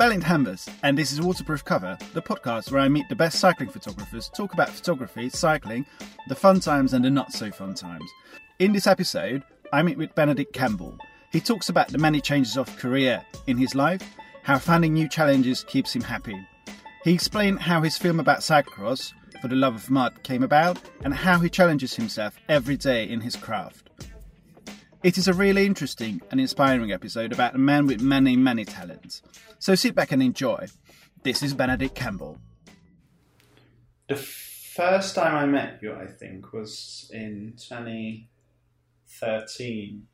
Balint Hamvas, and this is Waterproof Cover, the podcast where I meet the best cycling photographers, talk about photography, cycling, the fun times and the not so fun times. In this episode, I meet with Benedict Campbell. He talks about the many changes of career in his life, how finding new challenges keeps him happy. He explained how his film about cyclocross, For the Love of Mud, came about, and how he challenges himself every day in his craft. It is a really interesting and inspiring episode about a man with many, many talents. So sit back and enjoy. This is Benedict Campbell. The first time I met you, I think, was in 2013.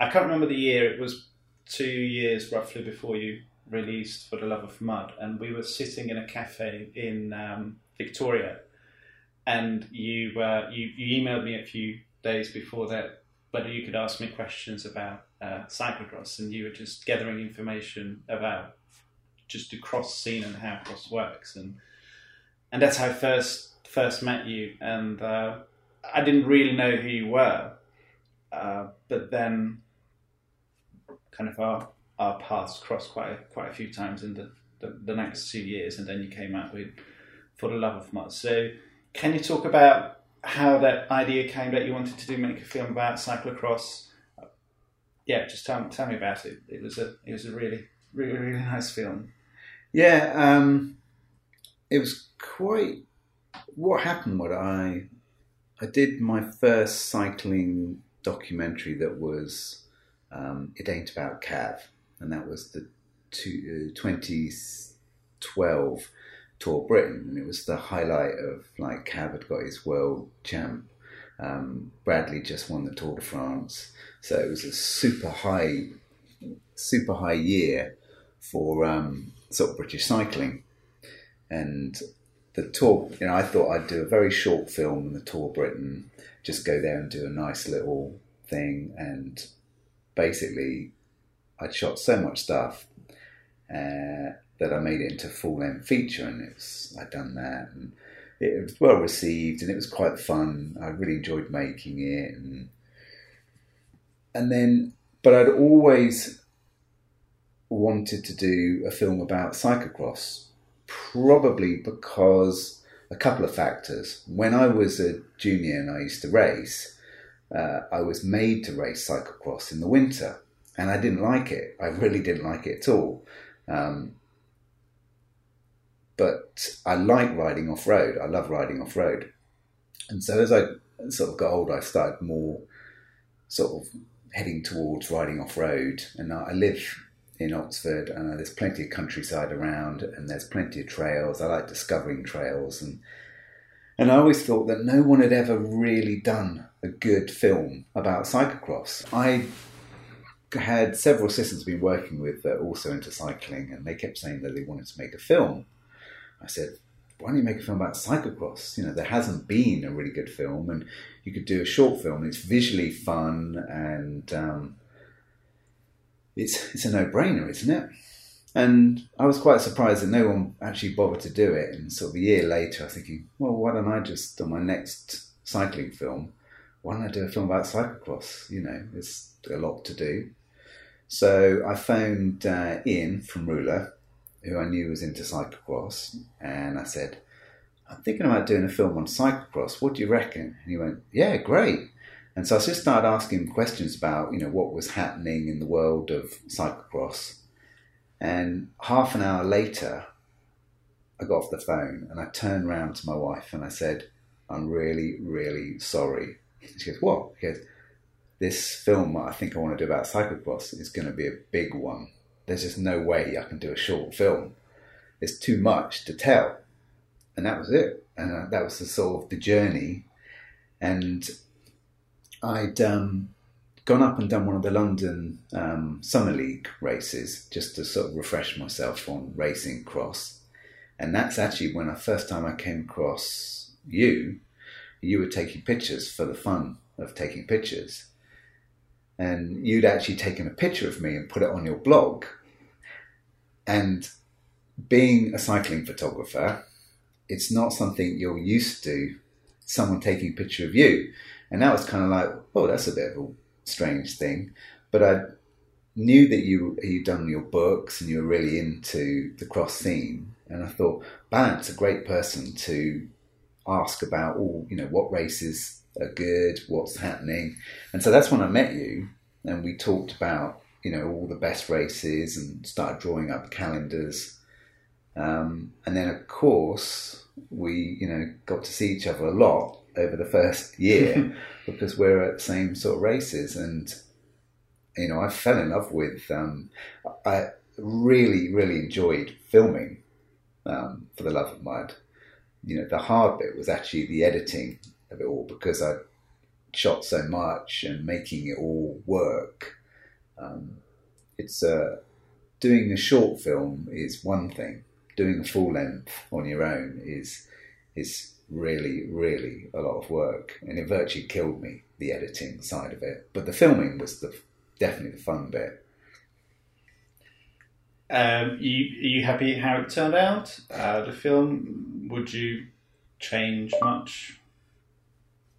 I can't remember the year, it was two years roughly before you released For the Love of Mud, and we were sitting in a cafe in um, Victoria, and you, uh, you you emailed me a few days before that whether you could ask me questions about uh, cyclocross, and you were just gathering information about just the cross scene and how cross works, and and that's how I first first met you, and uh, I didn't really know who you were, uh, but then kind of our our paths crossed quite a, quite a few times in the, the, the next two years, and then you came out with for the love of mud. So, can you talk about how that idea came that you wanted to do make a film about cyclocross. Yeah, just tell, tell me about it. It was a it was a really really really nice film. Yeah, um, it was quite. What happened? What I I did my first cycling documentary that was um, it ain't about Cav, and that was the two, uh, 2012 Tour Britain, and it was the highlight of like Cav had got his world champ. Um, Bradley just won the Tour de France, so it was a super high, super high year for um, sort of British cycling. And the tour, you know, I thought I'd do a very short film in the Tour Britain, just go there and do a nice little thing, and basically, I'd shot so much stuff. Uh, that I made it into full length feature, and it's I'd done that, and it was well received, and it was quite fun. I really enjoyed making it, and and then, but I'd always wanted to do a film about cyclocross, probably because a couple of factors. When I was a junior and I used to race, uh, I was made to race cyclocross in the winter, and I didn't like it. I really didn't like it at all. Um, but I like riding off road. I love riding off road. And so as I sort of got older, I started more sort of heading towards riding off road. And I live in Oxford, and there's plenty of countryside around, and there's plenty of trails. I like discovering trails, and and I always thought that no one had ever really done a good film about cyclocross. I had several sisters I've been working with that also into cycling, and they kept saying that they wanted to make a film. I said, why don't you make a film about cyclocross? You know, there hasn't been a really good film, and you could do a short film. It's visually fun, and um, it's it's a no brainer, isn't it? And I was quite surprised that no one actually bothered to do it. And sort of a year later, I was thinking, well, why don't I just on my next cycling film? Why don't I do a film about cyclocross? You know, it's a lot to do. So I phoned uh, Ian from Rouleur who I knew was into cyclocross, and I said, I'm thinking about doing a film on cyclocross. What do you reckon? And he went, Yeah, great. And so I just started asking him questions about, you know, what was happening in the world of cyclocross. And half an hour later, I got off the phone and I turned around to my wife and I said, I'm really, really sorry. She goes, What? He goes, This film I think I want to do about cyclocross is going to be a big one there's just no way I can do a short film. It's too much to tell. And that was it. And uh, that was the sort of the journey. And I'd um, gone up and done one of the London um, Summer League races just to sort of refresh myself on racing cross. And that's actually when I first time I came across you. You were taking pictures for the fun of taking pictures. And you'd actually taken a picture of me and put it on your blog. And being a cycling photographer, it's not something you're used to, someone taking a picture of you. And that was kind of like, oh, that's a bit of a strange thing. But I knew that you you'd done your books and you were really into the cross scene, and I thought Balint's a great person to ask about all you know what races are good, what's happening, and so that's when I met you, and we talked about you know all the best races and started drawing up calendars, um, and then of course we you know got to see each other a lot over the first year because we're at the same sort of races and you know, I fell in love with. Um, I really, really enjoyed filming um, for the love of mud. You know, the hard bit was actually the editing of it all because I shot so much and making it all work. Um, it's uh, doing a short film is one thing. Doing a full length on your own is is really, really a lot of work, and it virtually killed me the editing side of it. But the filming was the definitely the fun bit. Um, you, are you happy how it turned out? Uh, the film, would you change much?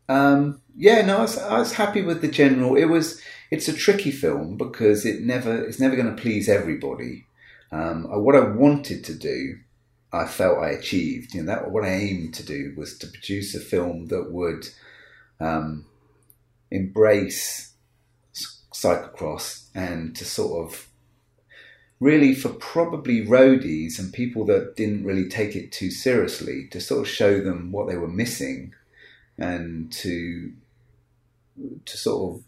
Um, yeah, no, I was, I was, happy with the general. It was, it's a tricky film because it never, it's never going to please everybody. Um, uh, what I wanted to do, I felt I achieved. You know, that what I aimed to do was to produce a film that would um, embrace cyclocross and to sort of really for probably roadies and people that didn't really take it too seriously to sort of show them what they were missing and to to sort of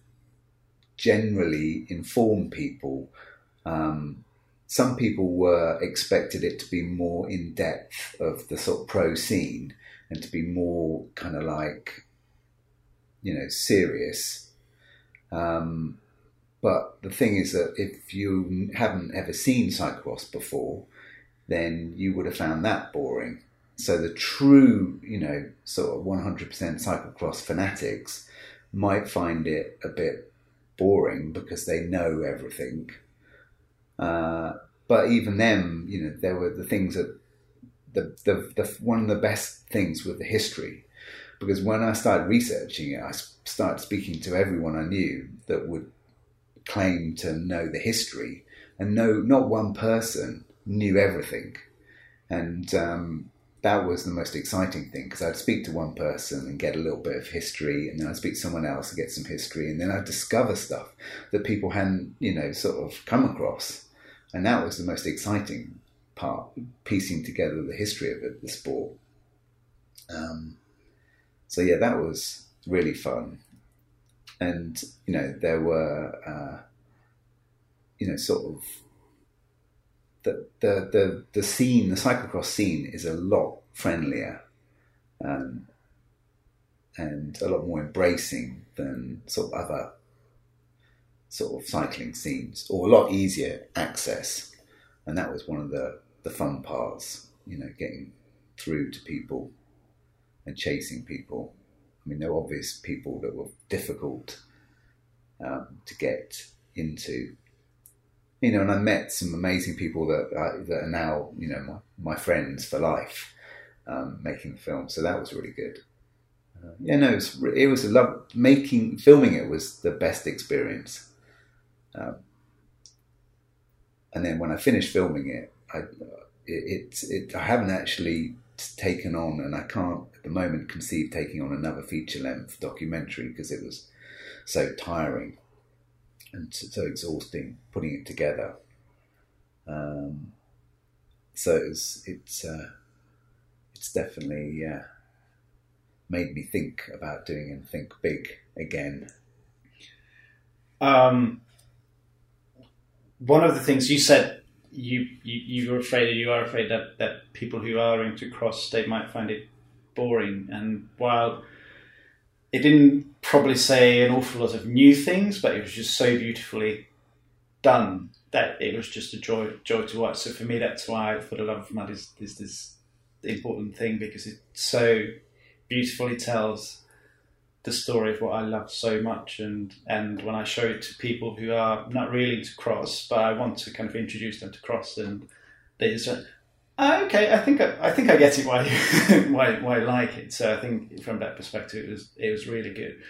generally inform people um, some people were expected it to be more in depth of the sort of pro scene and to be more kind of like you know serious um, but the thing is that if you haven't ever seen cyclocross before, then you would have found that boring. So the true, you know, sort of 100% cyclocross fanatics might find it a bit boring because they know everything. Uh, but even them, you know, there were the things that the, the, the one of the best things with the history. Because when I started researching it, I started speaking to everyone I knew that would claim to know the history, and no, not one person knew everything, and um, that was the most exciting thing because I'd speak to one person and get a little bit of history, and then I'd speak to someone else and get some history, and then I'd discover stuff that people hadn't, you know, sort of come across, and that was the most exciting part, piecing together the history of it, the sport. Um, so yeah, that was really fun and you know there were uh, you know sort of the, the the the scene the cyclocross scene is a lot friendlier um, and a lot more embracing than sort of other sort of cycling scenes or a lot easier access and that was one of the the fun parts you know getting through to people and chasing people I mean, there were obvious people that were difficult um, to get into. You know, and I met some amazing people that uh, that are now, you know, my, my friends for life, um, making films. So that was really good. Uh, yeah, no, it was, it was a love making filming. It was the best experience. Um, and then when I finished filming it, I it, it, it I haven't actually taken on, and I can't at the moment conceive taking on another feature length documentary because it was so tiring and so exhausting putting it together. Um, so it's it's uh, it's definitely uh, made me think about doing and think big again. Um, one of the things you said you, you you were afraid you are afraid that that people who are into cross they might find it boring and while it didn't probably say an awful lot of new things but it was just so beautifully done that it was just a joy joy to watch. So for me that's why for the love of mud is, is this important thing because it so beautifully tells the story of what I love so much, and and when I show it to people who are not really into cross, but I want to kind of introduce them to cross, and there's oh, okay, I think I, I, think I get it why you, why why I like it. So I think from that perspective, it was it was really good.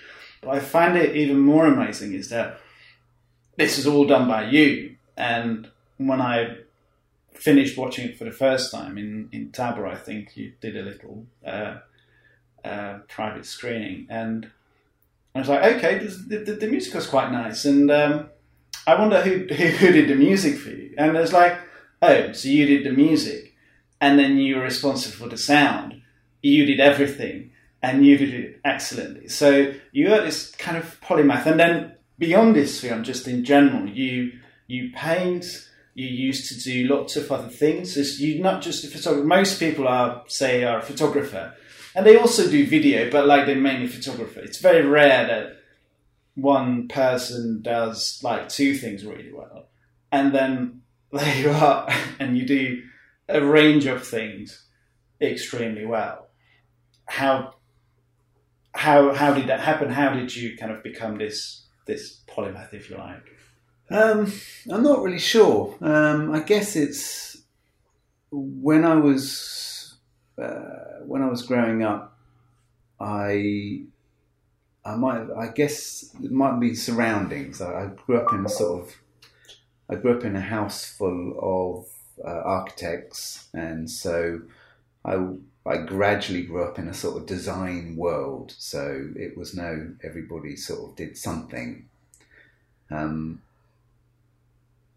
But I find it even more amazing is that this is all done by you. And when I finished watching it for the first time in in Tabor, I think you did a little uh, uh, private screening, and I was like, okay, this, the, the, the music was quite nice, and um, I wonder who, who who did the music for you. And it's like, oh, so you did the music, and then you were responsible for the sound. You did everything, and you did it excellently. So you are this kind of polymath, and then beyond this film, just in general, you you paint. You used to do lots of other things. It's, you're not just a photographer. Most people are, say, are a photographer, and they also do video, but like they're mainly photographer. It's very rare that one person does like two things really well, and then there you are, and you do a range of things extremely well. How how how did that happen? How did you kind of become this this polymath, if you like? Um, I'm not really sure. Um, I guess it's when I was uh, when I was growing up. I I might I guess it might be surroundings. I, I grew up in a sort of I grew up in a house full of uh, architects, and so I I gradually grew up in a sort of design world. So it was no everybody sort of did something. Um,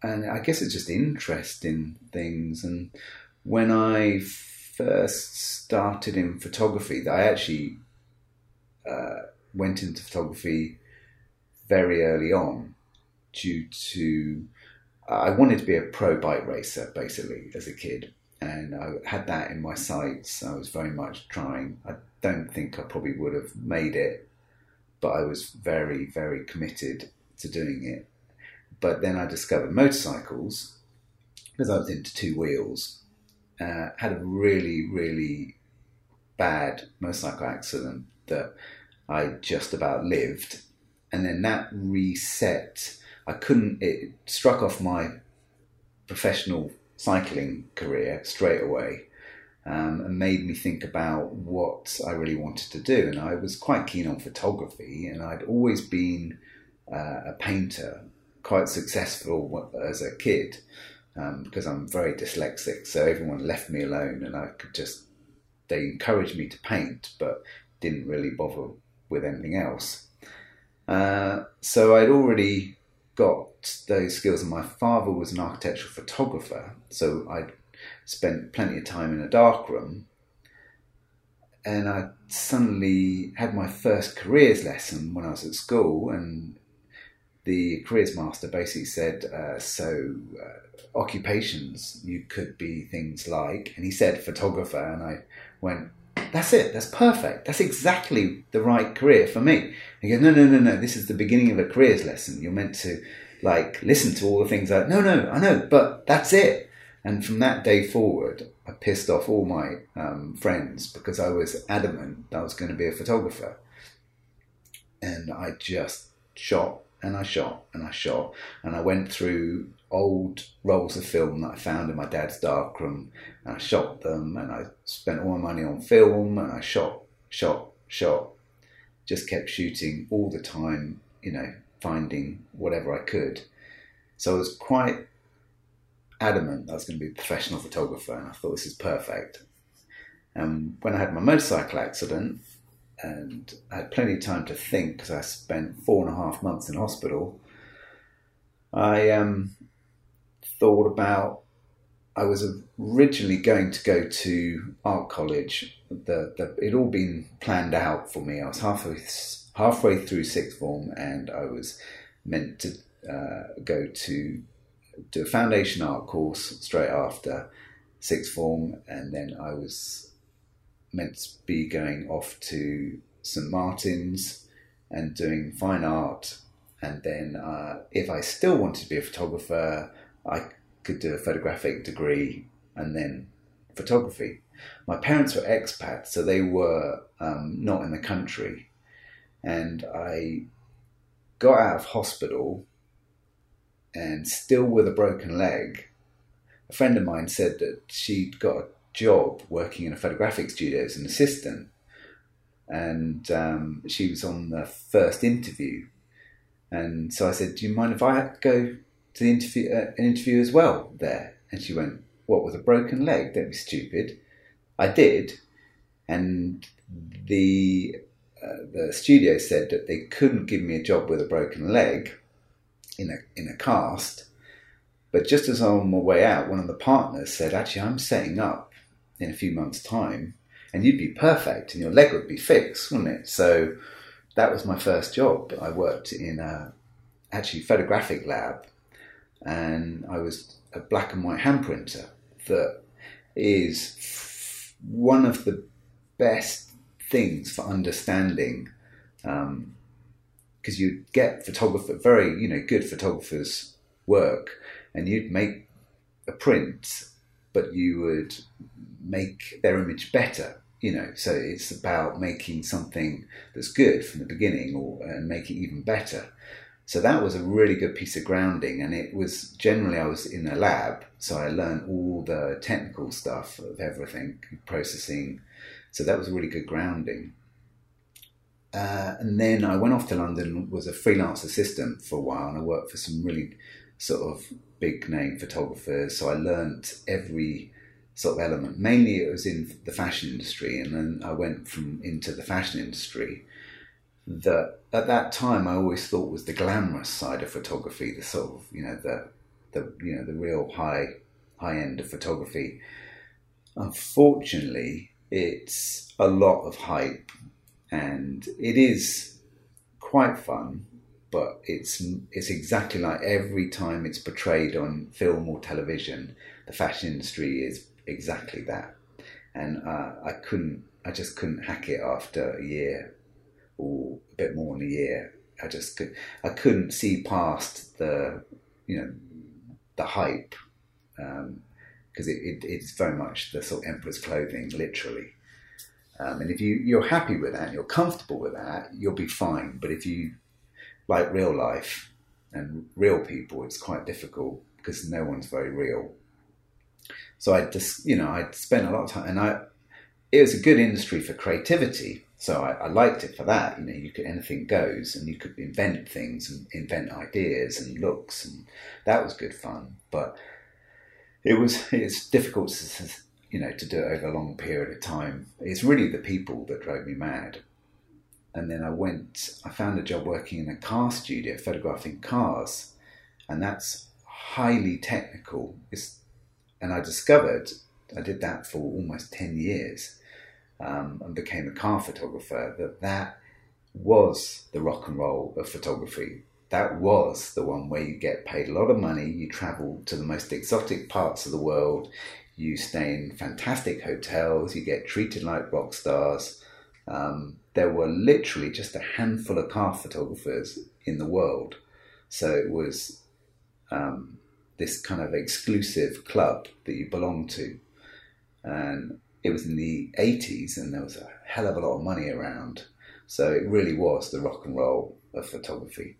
and I guess it's just interest in things. And when I first started in photography, I actually uh, went into photography very early on due to I wanted to be a pro bike racer basically as a kid, and I had that in my sights. I was very much trying. I don't think I probably would have made it, but I was very, very committed to doing it. But then I discovered motorcycles because I was into two wheels. Uh, had a really, really bad motorcycle accident that I just about lived, and then that reset. I couldn't. It struck off my professional cycling career straight away. Um, and made me think about what I really wanted to do. And I was quite keen on photography, and I'd always been uh, a painter quite successful as a kid um, because I'm very dyslexic. So everyone left me alone, and I could just they encouraged me to paint, but didn't really bother with anything else. Uh, so I'd already got those skills, and my father was an architectural photographer, so I'd spent plenty of time in a darkroom. And I suddenly had my first careers lesson when I was at school, and the careers master basically said, uh, so uh, occupations you could be things like, and he said photographer, and I went, that's it, that's perfect, that's exactly the right career for me. he goes, no, no, no, no, this is the beginning of a careers lesson. You're meant to like listen to all the things that, no, no, I know, but that's it. And from that day forward, I pissed off all my um, friends because I was adamant that I was going to be a photographer. And I just shot and I shot and I shot and I went through old rolls of film that I found in my dad's darkroom and I shot them and I spent all my money on film and I shot, shot, shot. Just kept shooting all the time, you know, finding whatever I could. So I was quite adamant I was going to be a professional photographer and I thought this is perfect. And when I had my motorcycle accident, and I had plenty of time to think because I spent four and a half months in hospital. I um, thought about. I was originally going to go to art college. The, the it all been planned out for me. I was halfway halfway through sixth form, and I was meant to uh, go to do a foundation art course straight after sixth form, and then I was meant to be going off to St Martin's and doing fine art. And then, uh, if I still wanted to be a photographer, I could do a photographic degree and then photography. My parents were expats, so they were um, not in the country. And I got out of hospital and still with a broken leg. A friend of mine said that she'd got a job working in a photographic studio as an assistant. And um, she was on the first interview. And so I said, "Do you mind if I go to the interview, uh, an interview as well there?" And she went, "What with a broken leg? Don't be stupid." I did, and the uh, the studio said that they couldn't give me a job with a broken leg in a in a cast. But just as I'm on my way out, one of the partners said, "Actually, I'm setting up in a few months' time, and you'd be perfect, and your leg would be fixed, wouldn't it?" So that was my first job. I worked in a actually photographic lab, and I was a black and white hand printer that is one of the best things for understanding because um, you get photographer very you know good photographers work and you'd make a print but you would make their image better you know. So it's about making something that's good from the beginning or and make it even better so that was a really good piece of grounding and it was generally i was in a lab so i learned all the technical stuff of everything processing so that was a really good grounding uh, and then i went off to london was a freelance assistant for a while and i worked for some really sort of big name photographers so i learned every sort of element. Mainly it was in the fashion industry, and then I went from into the fashion industry. That at that time I always thought was the glamorous side of photography, the sort of you know the the you know the real high high end of photography. Unfortunately, it's a lot of hype, and it is quite fun, but it's it's exactly like every time it's portrayed on film or television, the fashion industry is exactly that. And uh, I couldn't, I just couldn't hack it after a year or a bit more than a year. I just could, I couldn't see past the, you know, the hype because um, it, it, it's very much the sort of emperor's clothing, literally. Um, and if you, you're happy with that, you're comfortable with that, you'll be fine. But if you like real life and real people, it's quite difficult because no one's very real. So I just, you know, I spent a lot of time, and I, it was a good industry for creativity. So I, I, liked it for that. You know, you could anything goes, and you could invent things and invent ideas and looks, and that was good fun. But it was it's difficult, to, you know, to do it over a long period of time. It's really the people that drove me mad. And then I went. I found a job working in a car studio, photographing cars, and that's highly technical. It's and I discovered I did that for almost 10 years um, and became a car photographer that that was the rock and roll of photography. That was the one where you get paid a lot of money, you travel to the most exotic parts of the world, you stay in fantastic hotels, you get treated like rock stars. Um, there were literally just a handful of car photographers in the world. So it was um, this kind of exclusive club that you belong to. And it was in the 80s and there was a hell of a lot of money around. So it really was the rock and roll of photography.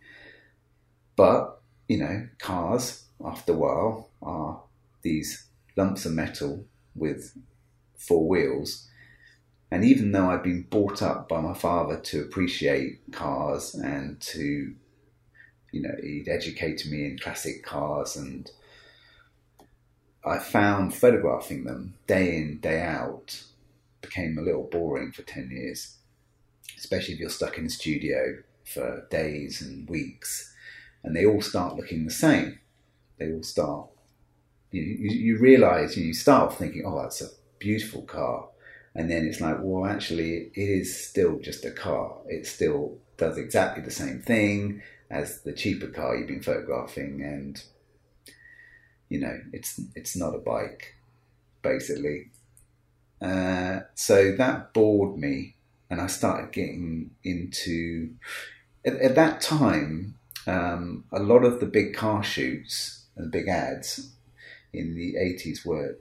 But, you know, cars, after a while, are these lumps of metal with four wheels. And even though I'd been brought up by my father to appreciate cars and to you know, he'd educated me in classic cars, and I found photographing them day in, day out became a little boring for 10 years, especially if you're stuck in a studio for days and weeks, and they all start looking the same. They all start, you, you, you realize, you start off thinking, oh, that's a beautiful car. And then it's like, well, actually, it is still just a car. It still does exactly the same thing as the cheaper car you've been photographing, and you know it's it's not a bike, basically. Uh, so that bored me, and I started getting into. At, at that time, um, a lot of the big car shoots and big ads in the eighties were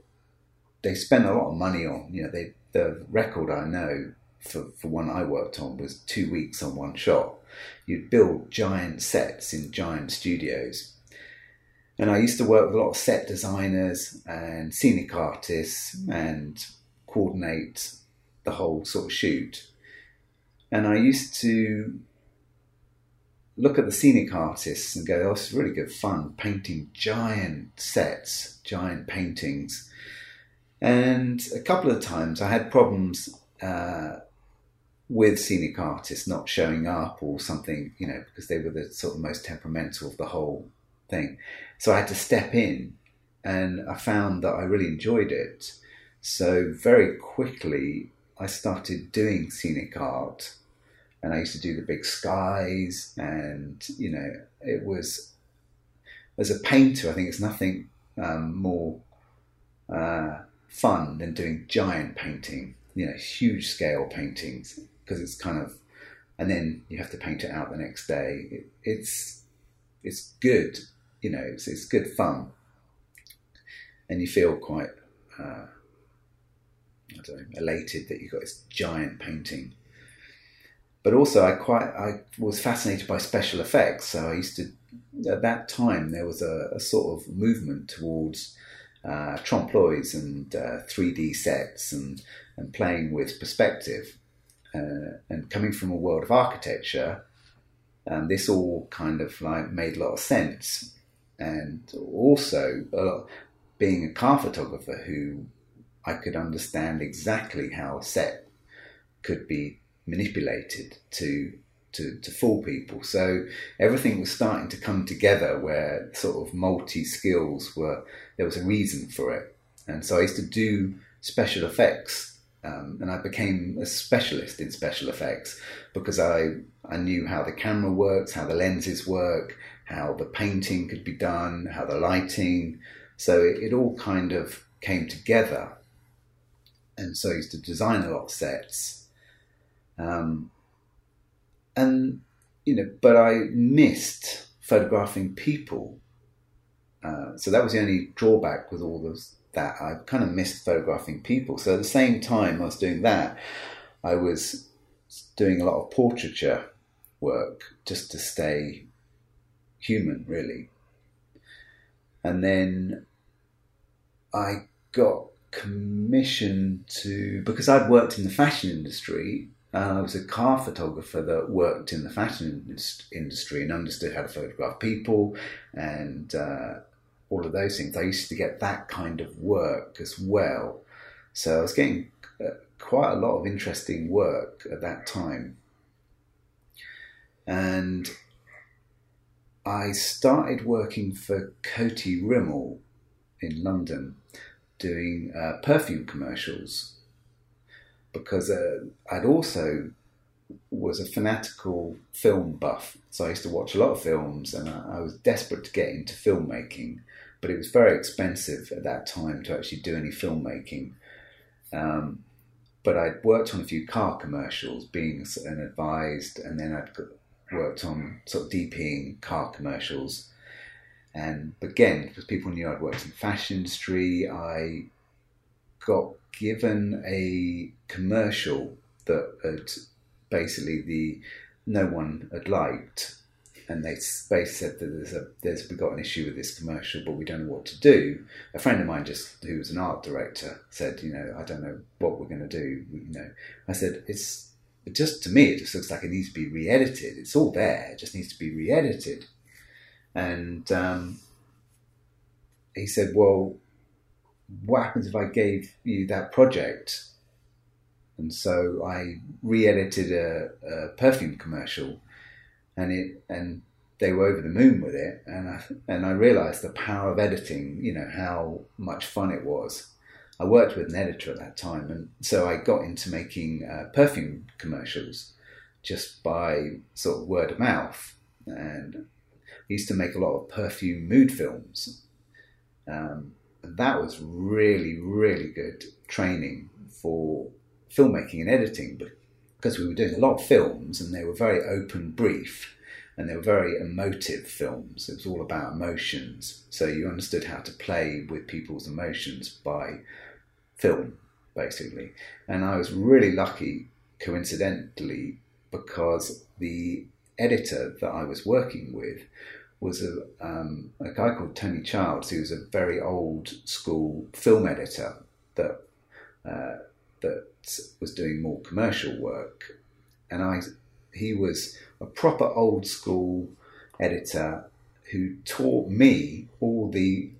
they spent a lot of money on. You know, they the record I know for, for one I worked on was two weeks on one shot. You'd build giant sets in giant studios. And I used to work with a lot of set designers and scenic artists and coordinate the whole sort of shoot. And I used to look at the scenic artists and go, oh, it's really good fun painting giant sets, giant paintings. And a couple of times I had problems uh, with scenic artists not showing up or something, you know, because they were the sort of most temperamental of the whole thing. So I had to step in and I found that I really enjoyed it. So very quickly I started doing scenic art and I used to do the big skies and you know it was as a painter I think it's nothing um, more uh, fun than doing giant painting you know huge scale paintings because it's kind of and then you have to paint it out the next day it, it's it's good you know it's, it's good fun and you feel quite uh, I don't know, elated that you've got this giant painting but also I quite I was fascinated by special effects. So I used to at that time there was a, a sort of movement towards uh, trompe l'oeils and uh, 3D sets and and playing with perspective. Uh, and coming from a world of architecture, um, this all kind of like made a lot of sense. And also, uh, being a car photographer who I could understand exactly how a set could be manipulated to to, to fool people. So everything was starting to come together where sort of multi skills were there was a reason for it. And so I used to do special effects um, and I became a specialist in special effects because I I knew how the camera works, how the lenses work, how the painting could be done, how the lighting. So it, it all kind of came together. And so I used to design a lot of sets um, and, you know, but I missed photographing people. Uh, so that was the only drawback with all this, that. I kind of missed photographing people. So at the same time I was doing that, I was doing a lot of portraiture work just to stay human, really. And then I got commissioned to, because I'd worked in the fashion industry, uh, I was a car photographer that worked in the fashion industry and understood how to photograph people and uh, all of those things. I used to get that kind of work as well. So I was getting uh, quite a lot of interesting work at that time. And I started working for Coty Rimmel in London doing uh, perfume commercials because uh, I'd also was a fanatical film buff. So I used to watch a lot of films and I, I was desperate to get into filmmaking, but it was very expensive at that time to actually do any filmmaking. Um, but I'd worked on a few car commercials, being an advised, and then I'd worked on sort of DPing car commercials. And again, because people knew I'd worked in the fashion industry, I got given a commercial that had basically the no one had liked, and they basically said that there's a there's we got an issue with this commercial, but we don't know what to do. A friend of mine just who was an art director said, you know, I don't know what we're going to do. You know, I said it's just to me it just looks like it needs to be re-edited. It's all there, it just needs to be re-edited. And um, he said, well, what happens if I gave you that project? And so I re-edited a, a perfume commercial, and it and they were over the moon with it, and I and I realised the power of editing. You know how much fun it was. I worked with an editor at that time, and so I got into making uh, perfume commercials just by sort of word of mouth. And I used to make a lot of perfume mood films. Um, that was really, really good training for filmmaking and editing because we were doing a lot of films and they were very open brief and they were very emotive films. It was all about emotions. So you understood how to play with people's emotions by film, basically. And I was really lucky, coincidentally, because the editor that I was working with was a, um, a guy called Tony Childs, who was a very old school film editor that uh, that was doing more commercial work, and I He was a proper old school editor who taught me all the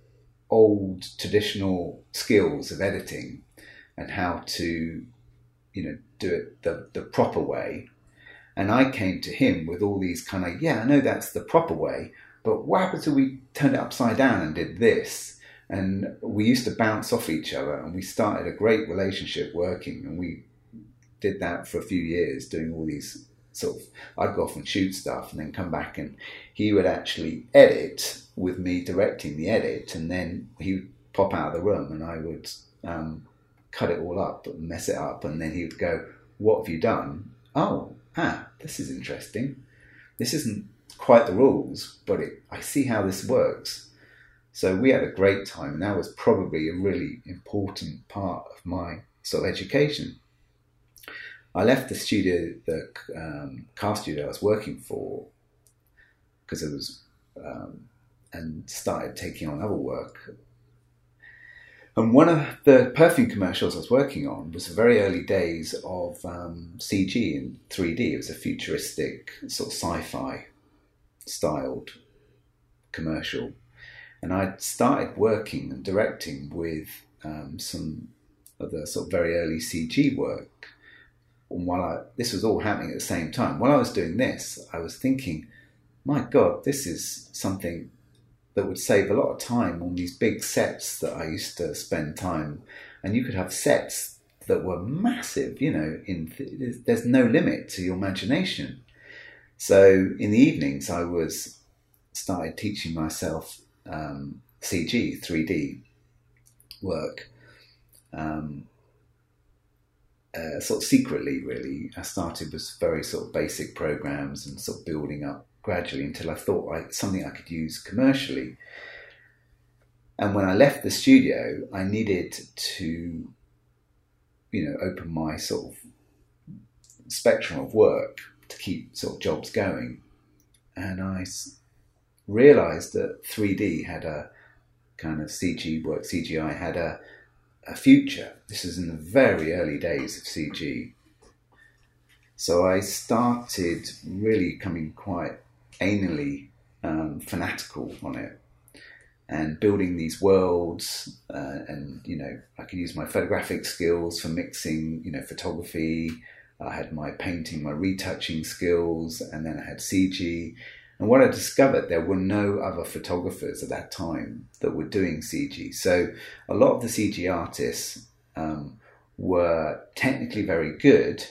old traditional skills of editing and how to, you know, do it the, the proper way. And I came to him with all these kind of, yeah, I know that's the proper way, but what happens if we turned it upside down and did this? And we used to bounce off each other and we started a great relationship working and we did that for a few years, doing all these sort of, I'd go off and shoot stuff and then come back and he would actually edit with me directing the edit and then he would pop out of the room and I would um, cut it all up and mess it up and then he would go, what have you done? Oh, ah, this is interesting. This isn't quite the rules, but it, I see how this works. So we had a great time, and that was probably a really important part of my sort of education. I left the studio, the um, car studio I was working for, because it was, um, and started taking on other work. And one of the perfume commercials I was working on was the very early days of um, CG in 3D. It was a futuristic sort of sci-fi styled commercial, and I started working and directing with um, some of the sort of very early CG work and while I, this was all happening at the same time, while I was doing this, I was thinking, my God, this is something that would save a lot of time on these big sets that I used to spend time. And you could have sets that were massive, you know, in th- there's no limit to your imagination. So in the evenings, I was started teaching myself um, CG, 3D work. Um, uh, sort of secretly, really. I started with very sort of basic programs and sort of building up gradually until I thought I, something I could use commercially. And when I left the studio, I needed to, you know, open my sort of spectrum of work to keep sort of jobs going. And I realized that 3D had a kind of CG work, CGI had a a future. This is in the very early days of CG. So I started really coming quite anally um, fanatical on it and building these worlds. Uh, and, you know, I could use my photographic skills for mixing, you know, photography. I had my painting, my retouching skills, and then I had CG. And what I discovered, there were no other photographers at that time that were doing CG. So a lot of the CG artists um, were technically very good,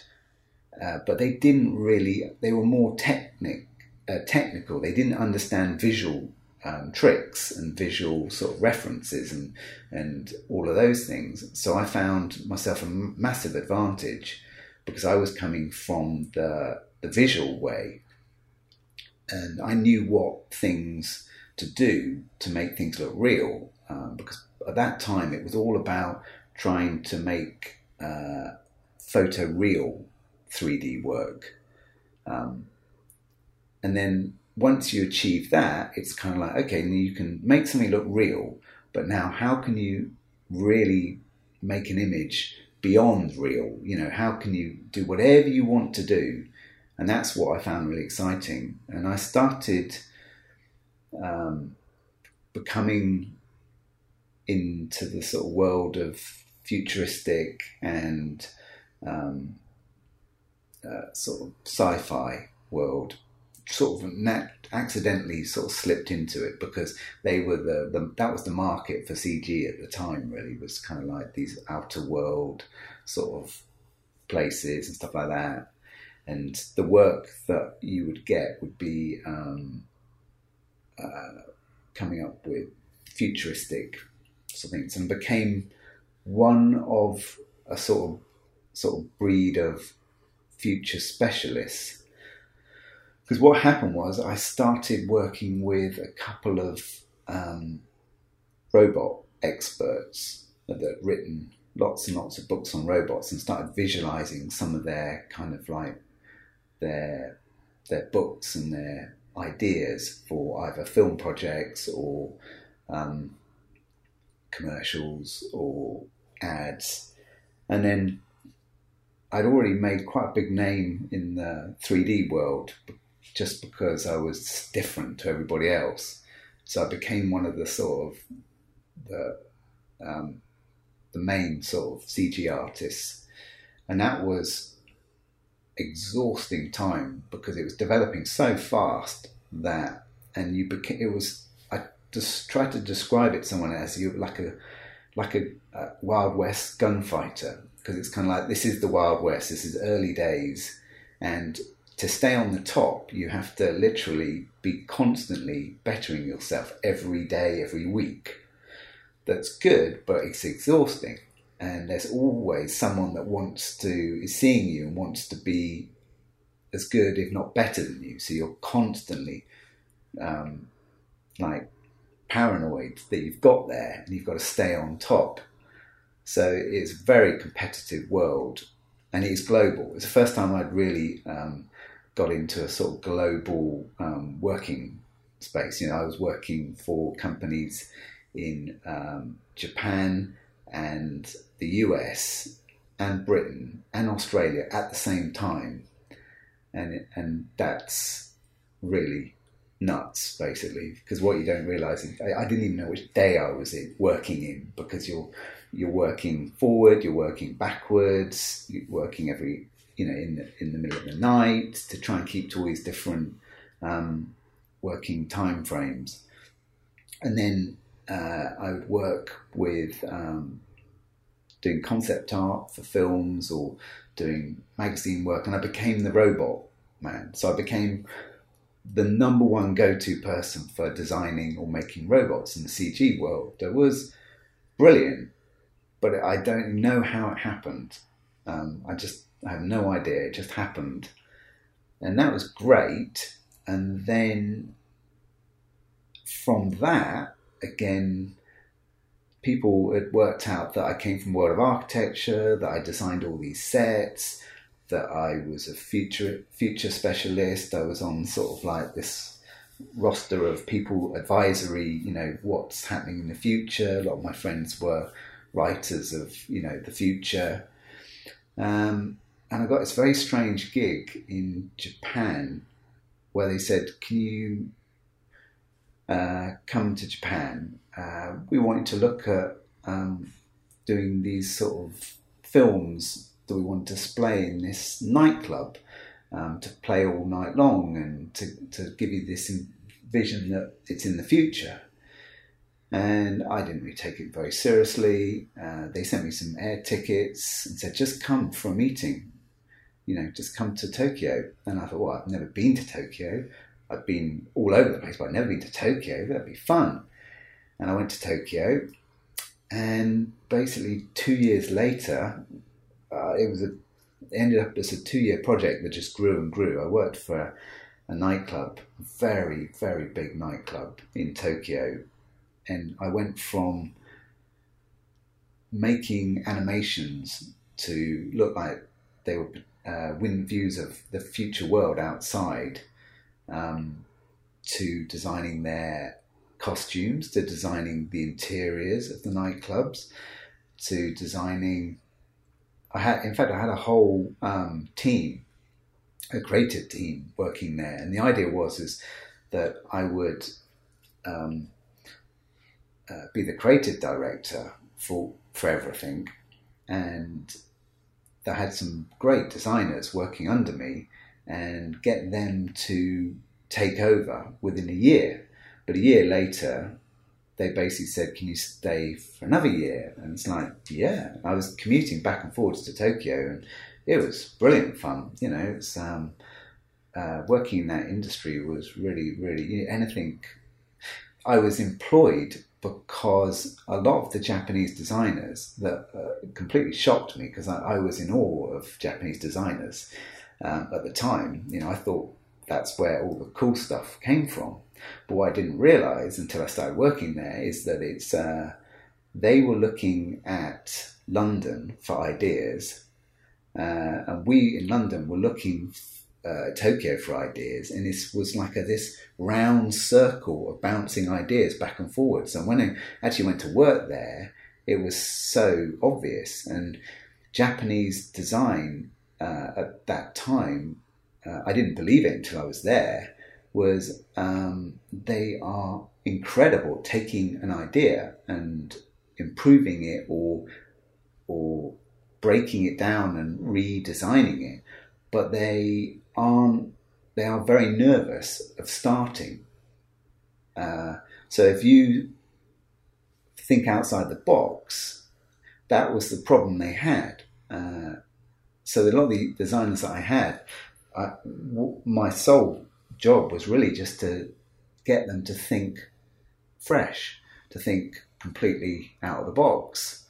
uh, but they didn't really, they were more technic, uh, technical. They didn't understand visual um, tricks and visual sort of references and, and all of those things. So I found myself a massive advantage because I was coming from the, the visual way and I knew what things to do to make things look real um, because at that time it was all about trying to make uh, photo real 3D work. Um, and then once you achieve that, it's kind of like, okay, you can make something look real, but now how can you really make an image beyond real? You know, how can you do whatever you want to do and that's what I found really exciting. And I started um, becoming into the sort of world of futuristic and um, uh, sort of sci-fi world. Sort of nat- accidentally sort of slipped into it because they were the, the that was the market for CG at the time. Really was kind of like these outer world sort of places and stuff like that and the work that you would get would be um, uh, coming up with futuristic things, and became one of a sort of sort of breed of future specialists. Because what happened was I started working with a couple of um, robot experts that had written lots and lots of books on robots and started visualizing some of their kind of like their their books and their ideas for either film projects or um, commercials or ads, and then I'd already made quite a big name in the 3D world just because I was different to everybody else. So I became one of the sort of the um, the main sort of CG artists, and that was exhausting time because it was developing so fast that and you became it was I just tried to describe it someone as you like a like a, a Wild West gunfighter because it's kind of like this is the Wild West. This is early days, and to stay on the top, you have to literally be constantly bettering yourself every day, every week. That's good, but it's exhausting. And there's always someone that wants to, is seeing you and wants to be as good, if not better than you. So you're constantly um, like paranoid that you've got there and you've got to stay on top. So it's a very competitive world and it is global. It's the first time I'd really um, got into a sort of global um, working space. You know, I was working for companies in um, Japan and the US and Britain and Australia at the same time, and and that's really nuts, basically. Because what you don't realise is I, I, didn't even know which day I was in, working in because you're you're working forward, you're working backwards, you're working every you know in the, in the middle of the night to try and keep to all these different um, working time frames, and then uh, I would work with um, doing concept art for films or doing magazine work, and I became the robot man. So I became the number one go-to person for designing or making robots in the CG world. It was brilliant, but I don't know how it happened. Um, I just I have no idea. It just happened, and that was great. And then from that, again, people had worked out that I came from World of Architecture, that I designed all these sets, that I was a future future specialist. I was on sort of like this roster of people advisory, you know, what's happening in the future. A lot of my friends were writers of, you know, the future. Um, and I got this very strange gig in Japan where they said, Can you uh, come to Japan? Uh, we wanted to look at um, doing these sort of films that we want to display in this nightclub um, to play all night long and to, to give you this vision that it's in the future. And I didn't really take it very seriously. Uh, they sent me some air tickets and said, just come for a meeting, you know, just come to Tokyo. And I thought, well, I've never been to Tokyo. I've been all over the place, but I've never been to Tokyo. That'd be fun. And I went to Tokyo. And basically, two years later, uh, it was a it ended up as a two year project that just grew and grew. I worked for a nightclub, a very very big nightclub in Tokyo, and I went from making animations to look like they were uh, win views of the future world outside, um, to designing their costumes, to designing the interiors of the nightclubs, to designing I had, in fact, I had a whole um, team, a creative team working there, and the idea was is that I would um, uh, be the creative director for for everything, and I had some great designers working under me, and get them to take over within a year. But a year later, they basically said, "Can you stay for another year?" And it's like, yeah. I was commuting back and forwards to Tokyo, and it was brilliant fun. You know, it's um, uh, working in that industry was really, really anything. I was employed because a lot of the Japanese designers that uh, completely shocked me because I, I, was in awe of Japanese designers um, at the time. You know, I thought that's where all the cool stuff came from. But what I didn't realize until I started working there is that it's uh, they were looking at London for ideas, uh, and we in London were looking uh, Tokyo for ideas, and this was like a, this round circle of bouncing ideas back and forwards. And when I actually went to work there, it was so obvious. And Japanese design uh, at that time, uh, I didn't believe it until I was there, was um, they are incredible taking an idea and improving it or or breaking it down and redesigning it, but they aren't. They are very nervous of starting. Uh, so if you think outside the box, that was the problem they had. Uh, so a lot of the designers that I had, I, w- my sole job was really just to get them to think fresh, to think completely out of the box.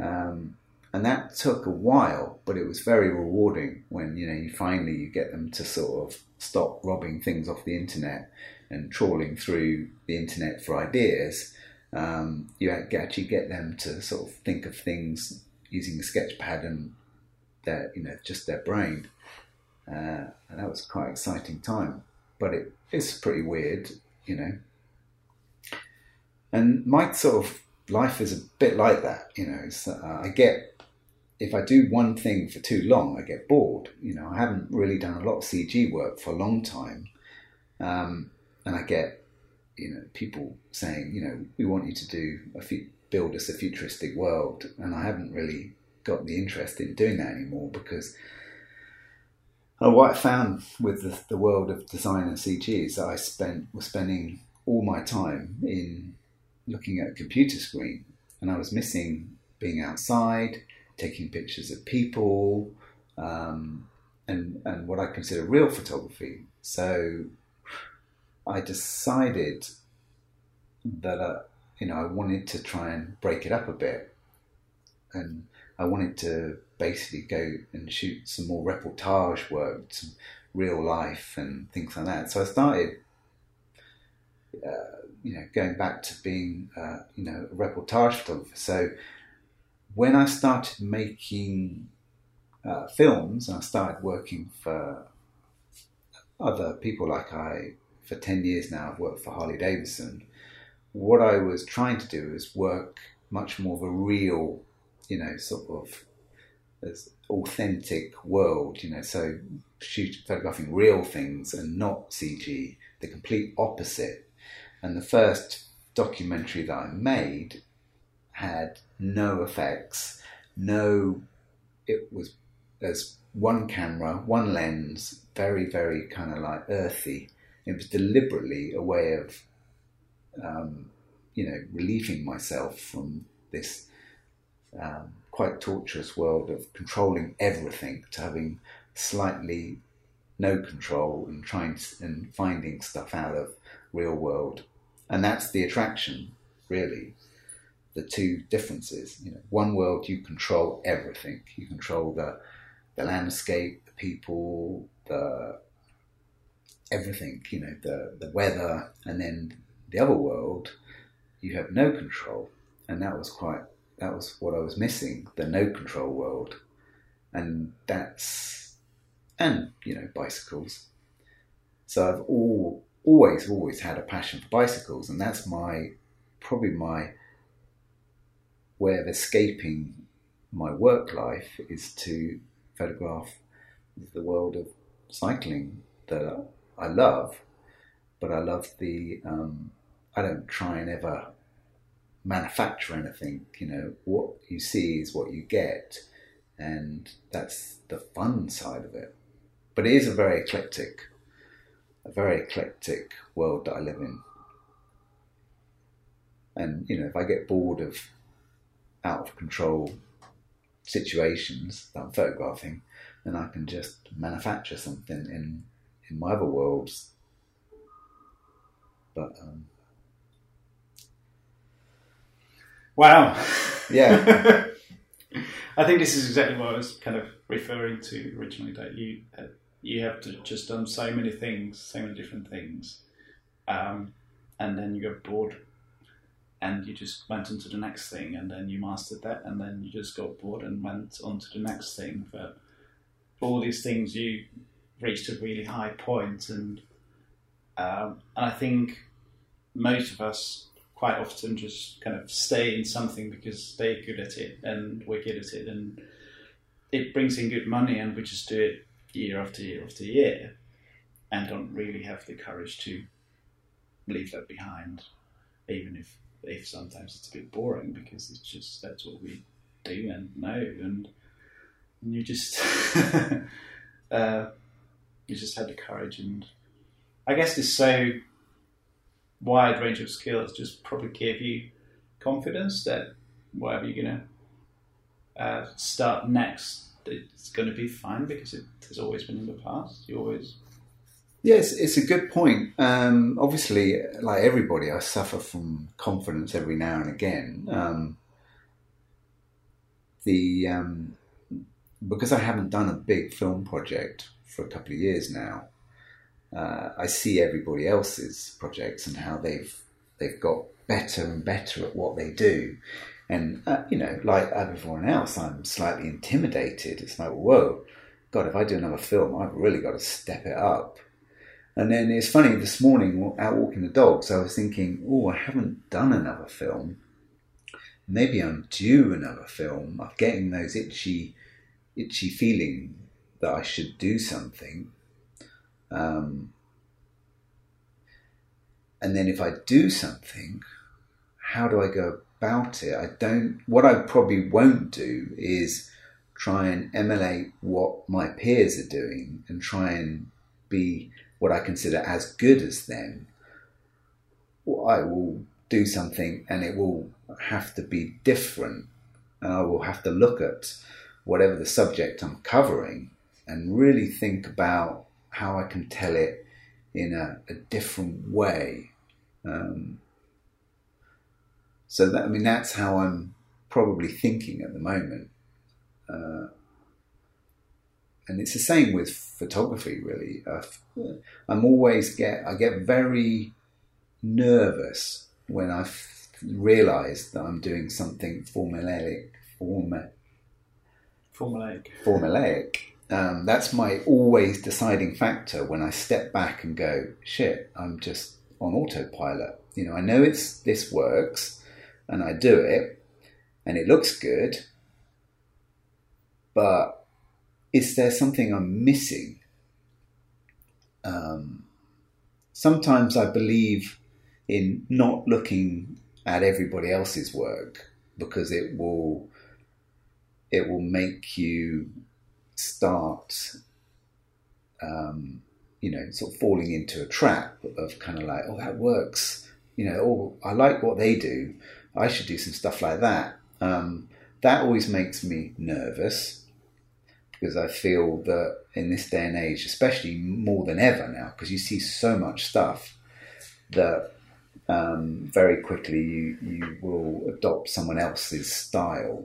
Um, and that took a while, but it was very rewarding when you know you finally you get them to sort of stop robbing things off the internet and trawling through the internet for ideas. Um, you actually get them to sort of think of things using a sketch pad and their you know just their brain, uh, and that was quite an exciting time. But it is pretty weird, you know. And my sort of life is a bit like that, you know. Uh, I get if I do one thing for too long, I get bored. You know, I haven't really done a lot of CG work for a long time, um, and I get you know people saying, you know, we want you to do a few, build us a futuristic world, and I haven't really got the interest in doing that anymore because what I found with the, the world of design and CG is that I spent was spending all my time in looking at a computer screen, and I was missing being outside, taking pictures of people, um, and and what I consider real photography. So I decided that uh, you know I wanted to try and break it up a bit, and I wanted to basically go and shoot some more reportage work, some real life and things like that. So I started. Uh, you know, going back to being, uh, you know, a reportage photographer. So when I started making uh, films, I started working for other people. Like I, for ten years now, I've worked for Harley Davidson. What I was trying to do is work much more of a real, you know, sort of authentic world. You know, so shoot photographing real things and not CG. The complete opposite and the first documentary that I made had no effects, no, it was as one camera, one lens, very, very kind of like earthy. It was deliberately a way of, um, you know, relieving myself from this um, quite torturous world of controlling everything to having slightly no control and trying to, and finding stuff out of real world and that's the attraction, really. The two differences. You know, one world you control everything. You control the the landscape, the people, the everything. You know, the the weather, and then the other world, you have no control, and that was quite that was what I was missing. The no control world, and that's and you know bicycles. So I've all always, always had a passion for bicycles, and that's my probably my way of escaping my work life is to photograph the world of cycling that I love, but I love the. Um, I don't try and ever manufacture anything. You know, what you see is what you get, and that's the fun side of it. But it is a very eclectic a very eclectic world that I live in. And, you know, if I get bored of out of control situations that I'm photographing, then I can just manufacture something in, in my other worlds. But, um, wow. Yeah. I think this is exactly what I was kind of referring to originally. That you you have to just done so many things, so many different things, um, and then you got bored, and you just went into the next thing, and then you mastered that, and then you just got bored and went on to the next thing. But all these things, you reached a really high point, and um, and I think most of us quite often just kind of stay in something because they're good at it and we're good at it and it brings in good money, and we just do it year after year after year, and don't really have the courage to leave that behind, even if if sometimes it's a bit boring because it's just that's what we do and know, and, and you just uh, you just have the courage, and I guess this so wide range of skills just probably give you confidence that whatever you're gonna uh, start next, it's going to be fine because it has always been in the past. You always Yes, it's a good point. Um, obviously, like everybody, I suffer from confidence every now and again. Um, the um, because I haven't done a big film project for a couple of years now, uh, I see everybody else's projects and how they've they've got better and better at what they do. And uh, you know, like everyone else, I'm slightly intimidated. It's like, whoa, God, if I do another film, I've really got to step it up. And then it's funny, this morning out walking the dogs, I was thinking, oh, I haven't done another film. Maybe I'm due another film. I'm getting those itchy, itchy feeling that I should do something. Um, and then if I do something, how do I go about it? I don't, what I probably won't do is try and emulate what my peers are doing and try and be what I consider as good as them, I will do something and it will have to be different. And I will have to look at whatever the subject I'm covering and really think about how I can tell it in a, a different way. Um, so that I mean that's how I'm probably thinking at the moment. Uh, and it's the same with photography really uh, i'm always get i get very nervous when i realize that i'm doing something formulaic forma, formulaic formulaic um, that's my always deciding factor when i step back and go shit i'm just on autopilot you know i know it's this works and i do it and it looks good but is there something I'm missing? Um, sometimes I believe in not looking at everybody else's work because it will it will make you start um, you know sort of falling into a trap of kind of like oh that works you know oh I like what they do I should do some stuff like that um, that always makes me nervous because I feel that in this day and age, especially more than ever now, because you see so much stuff that um, very quickly you, you will adopt someone else's style.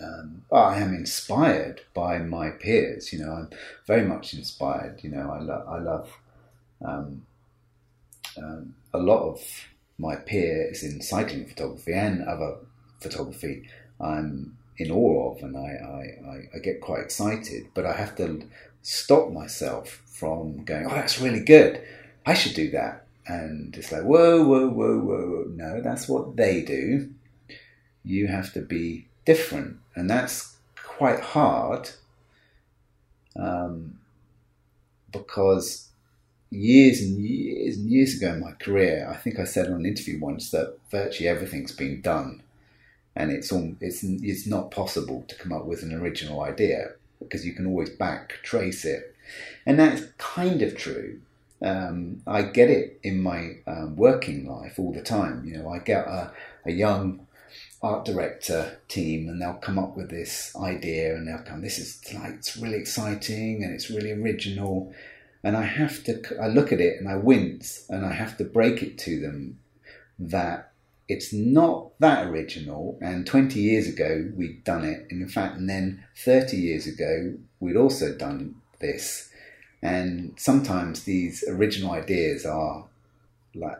Um, I am inspired by my peers. You know, I'm very much inspired. You know, I, lo- I love um, um a lot of my peers in cycling photography and other photography. I'm in awe of, and I, I, I get quite excited. But I have to stop myself from going, "Oh, that's really good. I should do that." And it's like, whoa, whoa, whoa, whoa, no, that's what they do. You have to be different, and that's quite hard um, because years and years and years ago in my career, I think I said on an interview once that virtually everything's been done and it's all, it's it's not possible to come up with an original idea because you can always back trace it, and that's kind of true. Um, I get it in my um, working life all the time. You know, I get a, a young art director team and they'll come up with this idea and they'll come this is like it's really exciting and it's really original and i have to i look at it and i wince and i have to break it to them that it's not that original. And 20 years ago, we'd done it. And in fact, and then 30 years ago, we'd also done this. And sometimes these original ideas are like,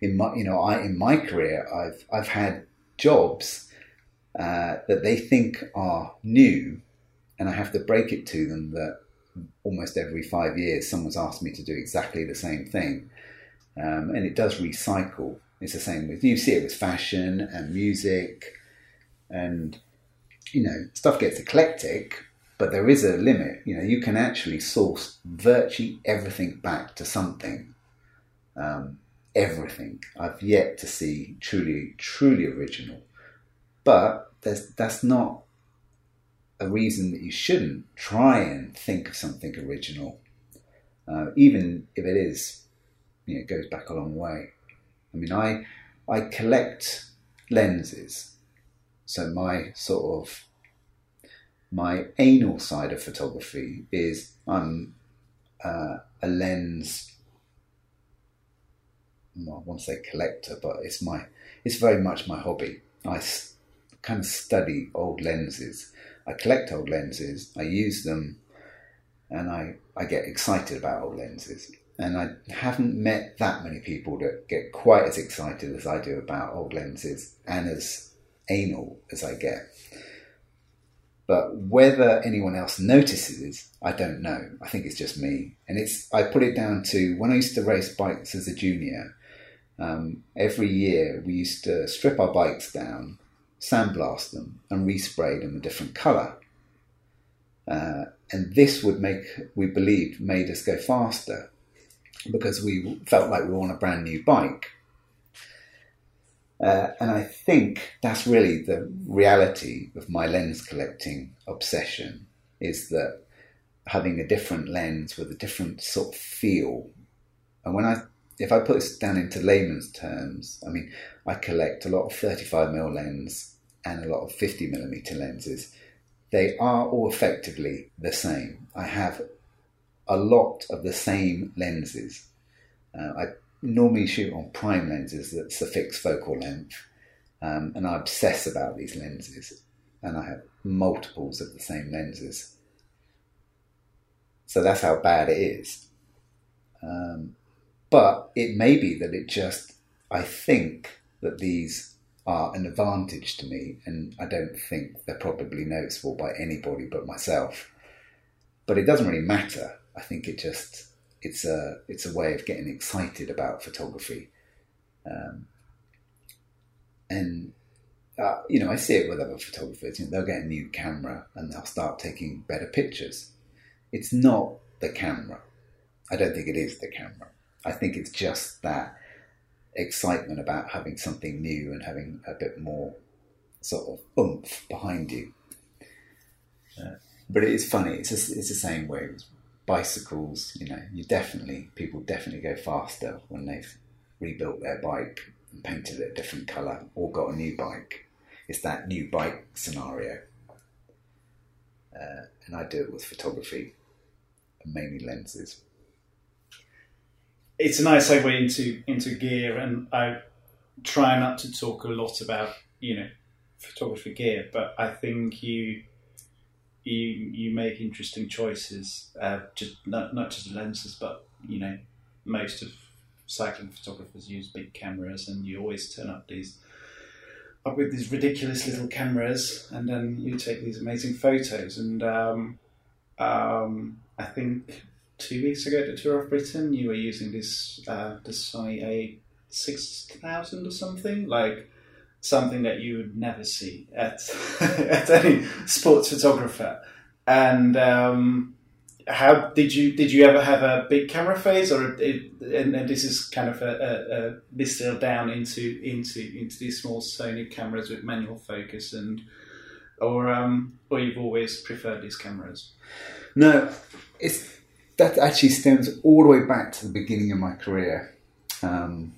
in my, you know, I, in my career, I've, I've had jobs uh, that they think are new. And I have to break it to them that almost every five years, someone's asked me to do exactly the same thing. Um, and it does recycle it's the same with you see it with fashion and music, and you know, stuff gets eclectic, but there is a limit. You know, you can actually source virtually everything back to something. Um, everything. I've yet to see truly, truly original. But that's not a reason that you shouldn't try and think of something original, uh, even if it is, you know, it goes back a long way. I mean, I I collect lenses, so my sort of my anal side of photography is I'm uh, a lens. I want to say collector, but it's my it's very much my hobby. I kind of study old lenses I collect old lenses, I use them, and I, I get excited about old lenses. And I haven't met that many people that get quite as excited as I do about old lenses and as anal as I get. But whether anyone else notices, I don't know. I think it's just me. And it's I put it down to when I used to race bikes as a junior, um, every year we used to strip our bikes down sandblast them and respray them a different colour. Uh, and this would make, we believed, made us go faster because we felt like we were on a brand new bike. Uh, and I think that's really the reality of my lens collecting obsession is that having a different lens with a different sort of feel. And when I, if I put this down into layman's terms, I mean, I collect a lot of 35mm lens and a lot of 50mm lenses. They are all effectively the same. I have a lot of the same lenses. Uh, I normally shoot on prime lenses that's a fixed focal length, um, and I obsess about these lenses, and I have multiples of the same lenses. So that's how bad it is. Um, but it may be that it just, I think that these are an advantage to me, and I don't think they're probably noticeable by anybody but myself. But it doesn't really matter. I think it just it's a it's a way of getting excited about photography, um, and uh, you know I see it with other photographers. You know, they'll get a new camera and they'll start taking better pictures. It's not the camera. I don't think it is the camera. I think it's just that excitement about having something new and having a bit more sort of oomph behind you. Uh, but it is funny. It's a, it's the same way with bicycles. You know, you definitely people definitely go faster when they've rebuilt their bike and painted it a different colour or got a new bike. It's that new bike scenario. Uh, and I do it with photography, mainly lenses it's a nice segue into into gear, and I try not to talk a lot about you know photography gear, but I think you you you make interesting choices. Uh, just not not just lenses, but you know most of cycling photographers use big cameras, and you always turn up these up with these ridiculous little cameras, and then you take these amazing photos. And um, um, I think two weeks ago at the Tour of Britain, you were using this uh, the Sony A six thousand or something like something that you would never see at at any sports photographer. And um, how did you did you ever have a big camera phase, or it, and, and, this is kind of a, a, a distilled down into into into these small Sony cameras with manual focus and or um, or you've always preferred these cameras? No, it's that actually stems all the way back to the beginning of my career. Um,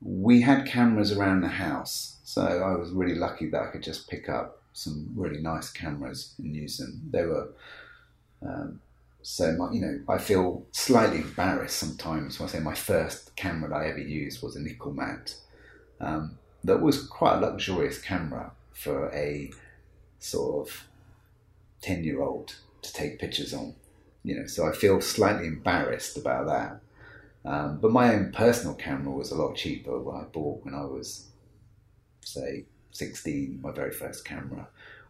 we had cameras around the house, so I was really lucky that I could just pick up some really nice cameras and use them. They were um, so my, you know I feel slightly embarrassed sometimes when I say my first camera that I ever used was a Nikkormat. Um, that was quite a luxurious camera for a sort of ten year old to take pictures on you know, so I feel slightly embarrassed about that. Um, but my own personal camera was a lot cheaper when I bought when I was, say, 16. My very first camera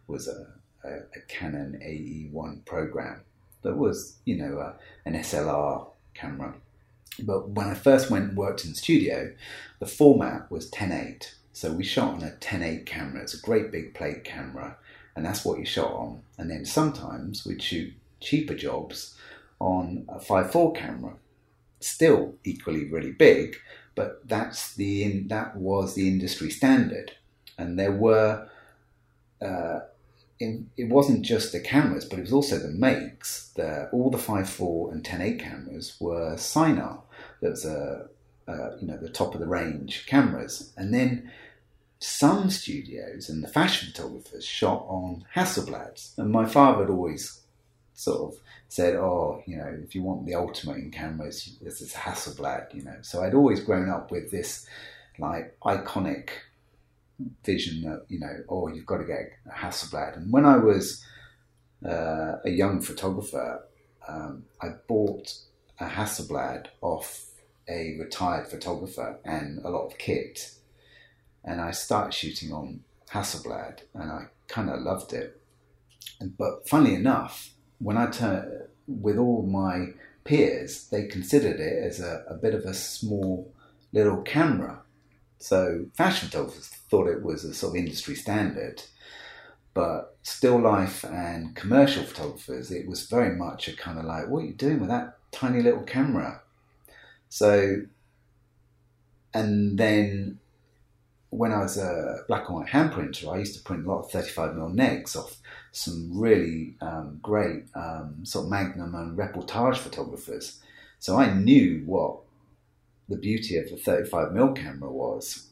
was a, a, a Canon AE1 program that was, you know, a, an SLR camera. But when I first went and worked in the studio, the format was 10.8. So we shot on a 10.8 camera. It's a great big plate camera, and that's what you shot on. And then sometimes we'd shoot cheaper jobs on a 5.4 camera, still equally really big, but that's the that was the industry standard. And there were uh, in, it wasn't just the cameras, but it was also the makes. The, all the 5.4 and 10.8 cameras were Sinar. That was a, a, you know the top of the range cameras, and then some studios and the fashion photographers shot on Hasselblads. And my father had always sort of said, "Oh, you know, if you want the ultimate in cameras, this is Hasselblad." You know, so I'd always grown up with this like iconic vision that you know, oh, you've got to get a Hasselblad. And when I was uh, a young photographer, um, I bought a Hasselblad off a retired photographer and a lot of kit, and I started shooting on Hasselblad, and I kind of loved it. And, but funnily enough, when I turned with all my peers, they considered it as a, a bit of a small little camera. So fashion photographers thought it was a sort of industry standard, but still life and commercial photographers, it was very much a kind of like, what are you doing with that tiny little camera? So, and then when I was a black and white hand printer, I used to print a lot of 35mm negs off some really um, great um, sort of Magnum and reportage photographers. So I knew what the beauty of the 35mm camera was.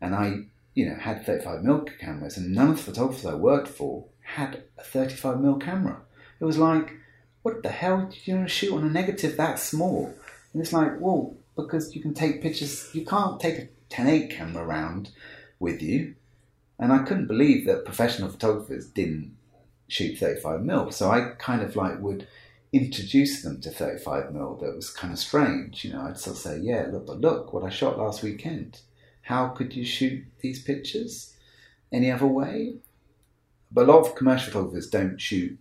And I, you know, had 35mm cameras, and none of the photographers I worked for had a 35mm camera. It was like, what the hell do you want to shoot on a negative that small? And it's like, well, because you can take pictures, you can't take a 10.8 camera around with you. And I couldn't believe that professional photographers didn't shoot 35mm. So I kind of like would introduce them to 35mm that was kind of strange. You know, I'd sort of say, yeah, look, but look what I shot last weekend. How could you shoot these pictures any other way? But a lot of commercial photographers don't shoot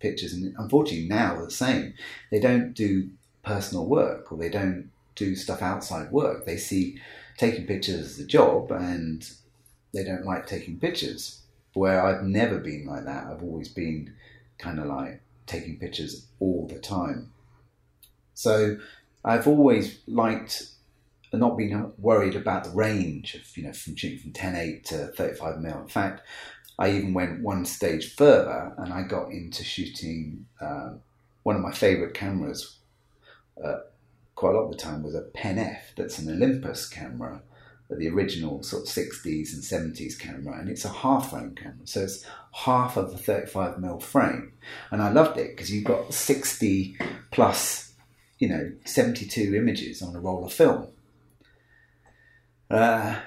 pictures, and unfortunately now the same. They don't do personal work or they don't do stuff outside work. They see taking pictures as a job and they don't like taking pictures. Where I've never been like that. I've always been kind of like taking pictures all the time. So I've always liked not being worried about the range of, you know, from shooting from 10.8 to 35 mil. In fact, I even went one stage further and I got into shooting uh, one of my favorite cameras uh, quite a lot of the time was a Pen F that's an Olympus camera, the original sort of 60s and 70s camera, and it's a half frame camera, so it's half of a 35mm frame. And I loved it because you've got 60 plus, you know, 72 images on a roll of film. Uh,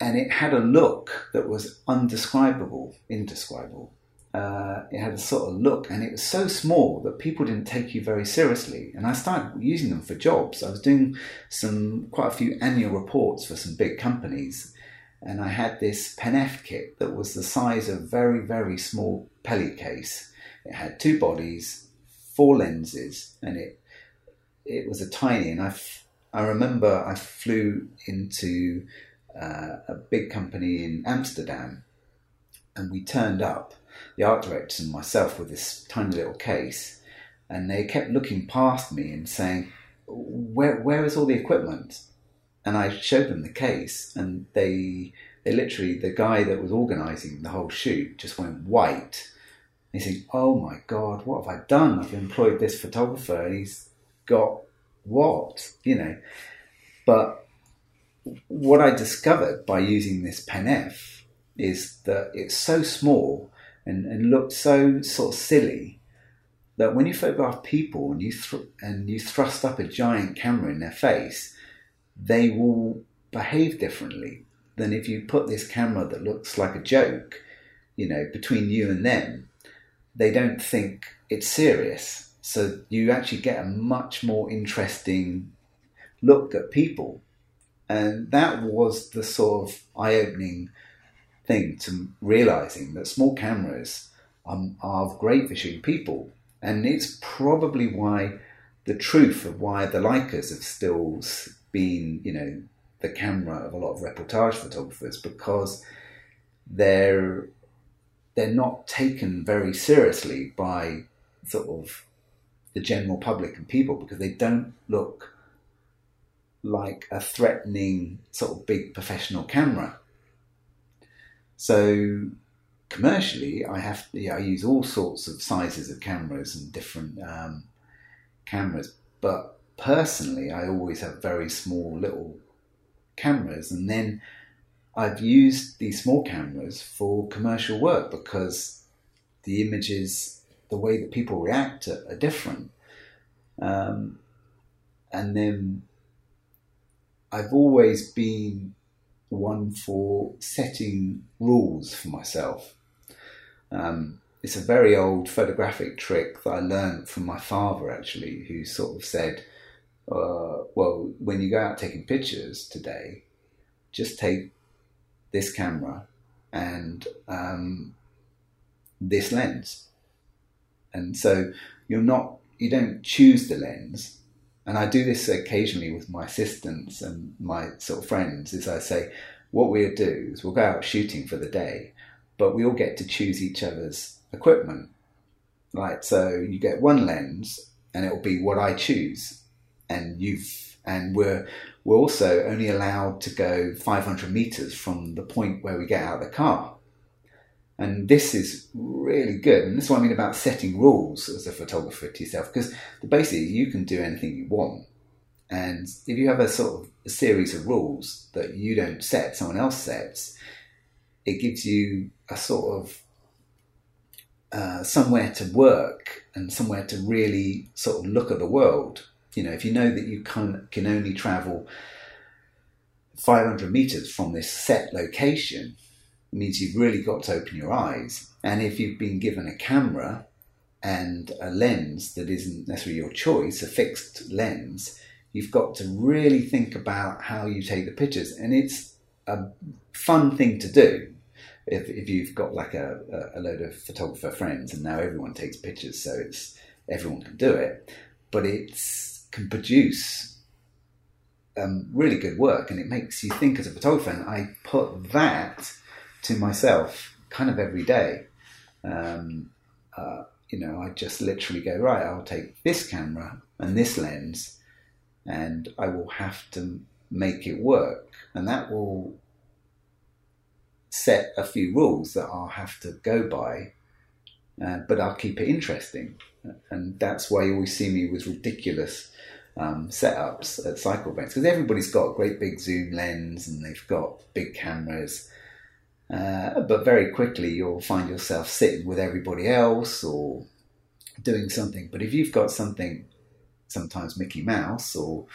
and it had a look that was undescribable, indescribable uh, it had a sort of look and it was so small that people didn't take you very seriously. And I started using them for jobs. I was doing some quite a few annual reports for some big companies, and I had this Pen F kit that was the size of a very very small Peli case. It had two bodies, four lenses, and it it was a tiny. And I I remember I flew into uh, a big company in Amsterdam, and we turned up the art directors and myself with this tiny little case, and they kept looking past me and saying, "Where where is all the equipment?" And I showed them the case, and they they literally the guy that was organising the whole shoot just went white. He's saying, "Oh my god, what have I done? I've employed this photographer, and he's got what you know." But what I discovered by using this Pen F is that it's so small and, and looked so sort of silly that when you photograph people and you thr- and you thrust up a giant camera in their face, they will behave differently than if you put this camera that looks like a joke, you know, between you and them. They don't think it's serious, so you actually get a much more interesting look at people, and that was the sort of eye-opening thing to realizing that small cameras are of great shooting people. And it's probably why the truth of why the Leicas have still been, you know, the camera of a lot of reportage photographers because they're they're not taken very seriously by sort of the general public and people because they don't look like a threatening sort of big professional camera. So commercially, I have yeah, I use all sorts of sizes of cameras and different um, cameras, but personally, I always have very small little cameras, and then I've used these small cameras for commercial work because the images, the way that people react are, are different. Um, and then I've always been one for setting rules for myself. Um, it's a very old photographic trick that I learned from my father, actually, who sort of said, uh, Well, when you go out taking pictures today, just take this camera and um, this lens. And so you're not, you don't choose the lens. And I do this occasionally with my assistants and my sort of friends. Is I say, what we'll do is we'll go out shooting for the day, but we all get to choose each other's equipment. Right, so you get one lens, and it will be what I choose, and you've and we're we're also only allowed to go 500 meters from the point where we get out of the car. And this is really good. And this is what I mean about setting rules as a photographer to yourself, because basically you can do anything you want. And if you have a sort of a series of rules that you don't set, someone else sets, it gives you a sort of uh, somewhere to work and somewhere to really sort of look at the world you know, if you know that you can, can only travel 500 meters from this set location, means you've really got to open your eyes. And if you've been given a camera and a lens that isn't necessarily your choice, a fixed lens, you've got to really think about how you take the pictures. And it's a fun thing to do. If, if you've got like a, a load of photographer friends and now everyone takes pictures, so it's everyone can do it. But it can produce um, really good work and it makes you think as a photographer. And I put that to myself kind of every day. Um, uh, you know, I just literally go, right, I'll take this camera and this lens and I will have to make it work. And that will set a few rules that I'll have to go by, uh, but I'll keep it interesting. And that's why you always see me with ridiculous um, setups at cycle events because everybody's got a great big zoom lens and they've got big cameras. Uh, but very quickly you'll find yourself sitting with everybody else or doing something. But if you've got something, sometimes Mickey Mouse or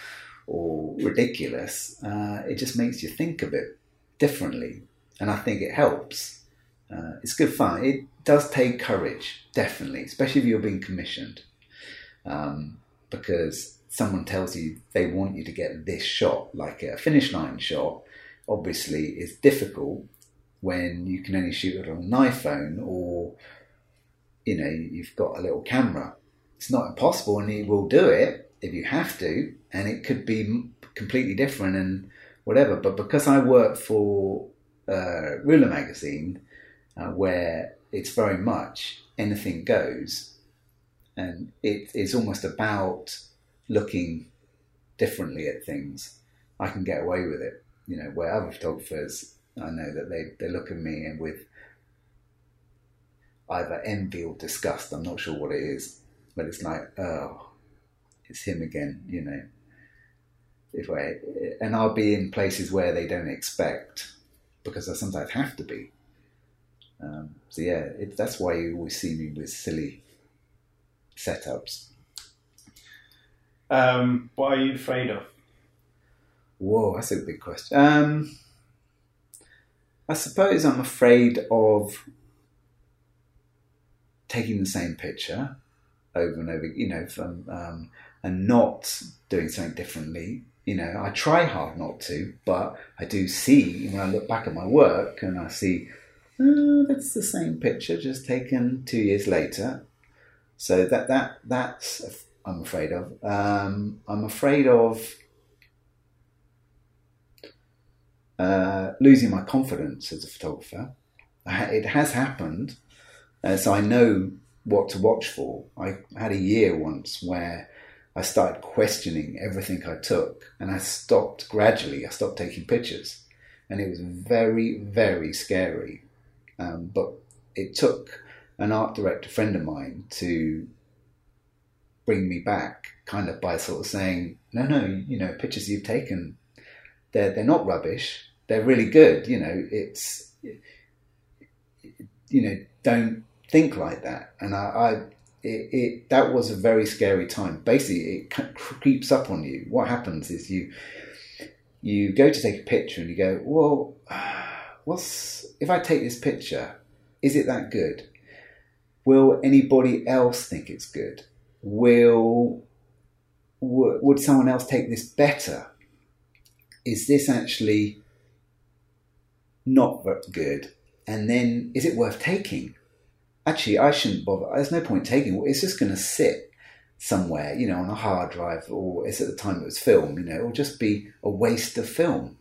or ridiculous, uh, it just makes you think a bit differently, and I think it helps. Uh, it's good fun. It does take courage, definitely, especially if you're being commissioned, um, because someone tells you they want you to get this shot, like a finish line shot, obviously is difficult when you can only shoot it on an iPhone or you know you've got a little camera. It's not impossible, and you will do it if you have to, and it could be completely different and whatever. But because I work for uh, Rouleur magazine, uh, where it's very much anything goes, and it is almost about looking differently at things, I can get away with it. You know, where other photographers, I know that they, they look at me and with either envy or disgust. I'm not sure what it is, but it's like, oh, it's him again. You know, if I and I'll be in places where they don't expect because I sometimes have to be. Um, so yeah, it, that's why you always see me with silly setups. Um, what are you afraid of? Whoa, that's a big question. Um, I suppose I'm afraid of taking the same picture over and over, you know, from, um, and not doing something differently. You know, I try hard not to, but I do see when I look back at my work and I see, oh, that's the same picture, just taken two years later. So that that that's I'm afraid of. Um, I'm afraid of uh, losing my confidence as a photographer. It has happened, uh, so I know what to watch for. I had a year once where I started questioning everything I took, and I stopped gradually. I stopped taking pictures, and it was very, very scary. Um, but it took an art director friend of mine to bring me back, kind of by sort of saying, "No, no, you know, pictures you've taken, they're they're not rubbish. They're really good. You know, it's you know, don't think like that." And I, I it, it, that was a very scary time. Basically, it creeps up on you. What happens is you you go to take a picture and you go, well, what's if I take this picture? Is it that good? Will anybody else think it's good? Will would someone else take this better? Is this actually not good? And then is it worth taking? actually, I shouldn't bother. There's no point taking it. It's just going to sit somewhere, you know, on a hard drive, or it's at the time it was film, you know, it'll just be a waste of film.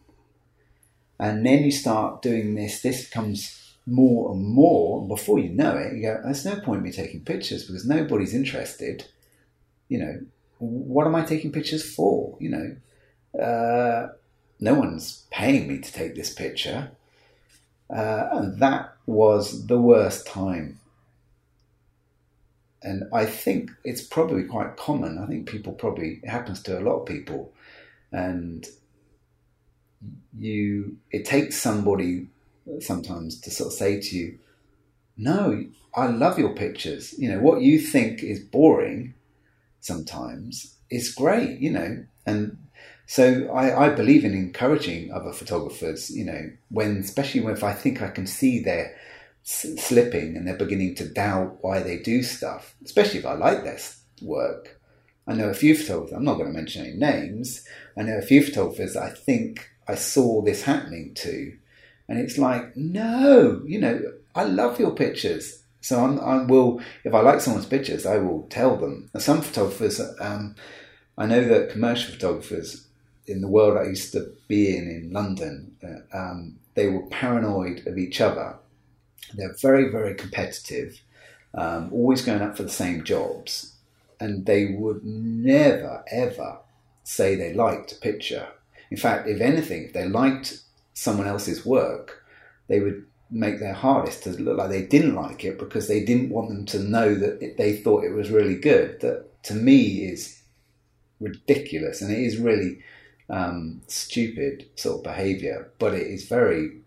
And then you start doing this, this becomes more and more. and Before you know it, you go, there's no point in me taking pictures because nobody's interested. You know, what am I taking pictures for? You know, uh, no one's paying me to take this picture. Uh, and that was the worst time and I think it's probably quite common. I think people probably it happens to a lot of people, and you it takes somebody sometimes to sort of say to you, "No, I love your pictures. You know what you think is boring sometimes is great. You know." And so I, I believe in encouraging other photographers. You know, when especially if I think I can see they're slipping and they're beginning to doubt why they do stuff, especially if I like their work. I know a few photographers, I'm not going to mention any names, I know a few photographers I think I saw this happening to. And it's like, no, you know, I love your pictures. So I'm, I will, if I like someone's pictures, I will tell them. And some photographers, um, I know that commercial photographers in the world I used to be in in London, uh, um, they were paranoid of each other they're very, very competitive, um, always going up for the same jobs, and they would never, ever say they liked a picture. In fact, if anything, if they liked someone else's work, they would make their hardest to look like they didn't like it because they didn't want them to know that it, they thought it was really good. That to me is ridiculous, and it is really um, stupid sort of behaviour, but it is very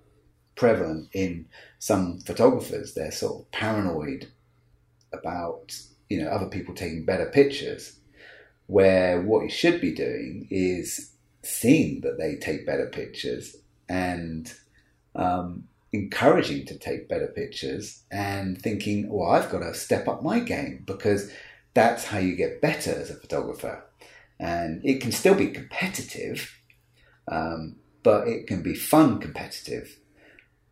prevalent in some photographers. They're sort of paranoid about you know other people taking better pictures, where what you should be doing is seeing that they take better pictures and um, encouraging to take better pictures and thinking, well, I've got to step up my game because that's how you get better as a photographer. And it can still be competitive, um, but it can be fun competitive.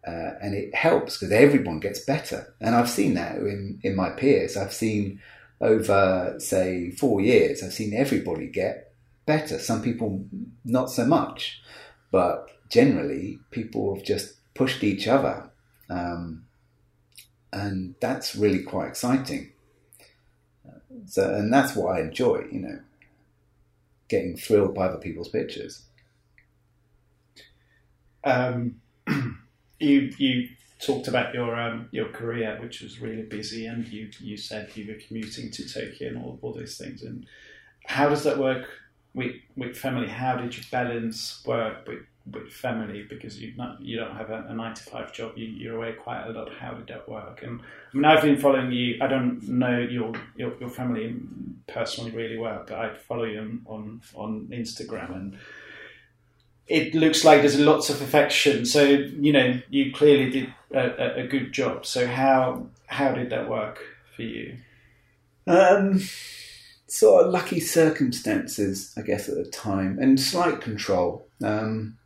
Uh, and it helps because everyone gets better. And I've seen that in, in my peers. I've seen over, say, four years, I've seen everybody get better. Some people not so much, but generally, people have just pushed each other. Um, and that's really quite exciting. So, and that's what I enjoy, you know, getting thrilled by other people's pictures. Um, you you talked about your um, your career, which was really busy, and you you said you were commuting to Tokyo and all, all those things. And how does that work with with family? How did you balance work with with family because you not you don't have a, a nine to five job. You, you're away quite a lot. How did that work? And I mean, I've been following you. I don't know your your, your family personally really well, but I follow you on on, on Instagram and it looks like there's lots of affection. So you know, you clearly did a, a good job. So how how did that work for you? Um, sort of lucky circumstances, I guess, at the time, and slight control. Um,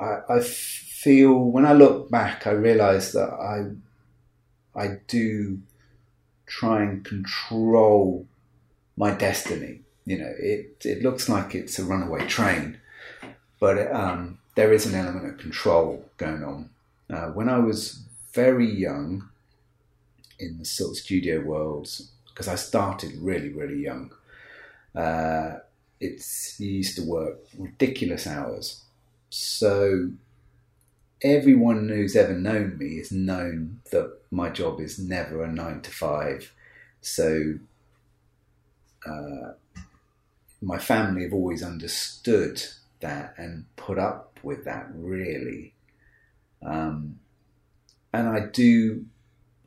I, I feel when I look back, I realise that I I do try and control my destiny. You know, it it looks like it's a runaway train, but um, there is an element of control going on. Uh, when I was very young in the sort of studio worlds, because I started really, really young, uh, it's you used to work ridiculous hours. So everyone who's ever known me has known that my job is never a nine to five. So uh, my family have always understood that and put up with that really. Um, and I do,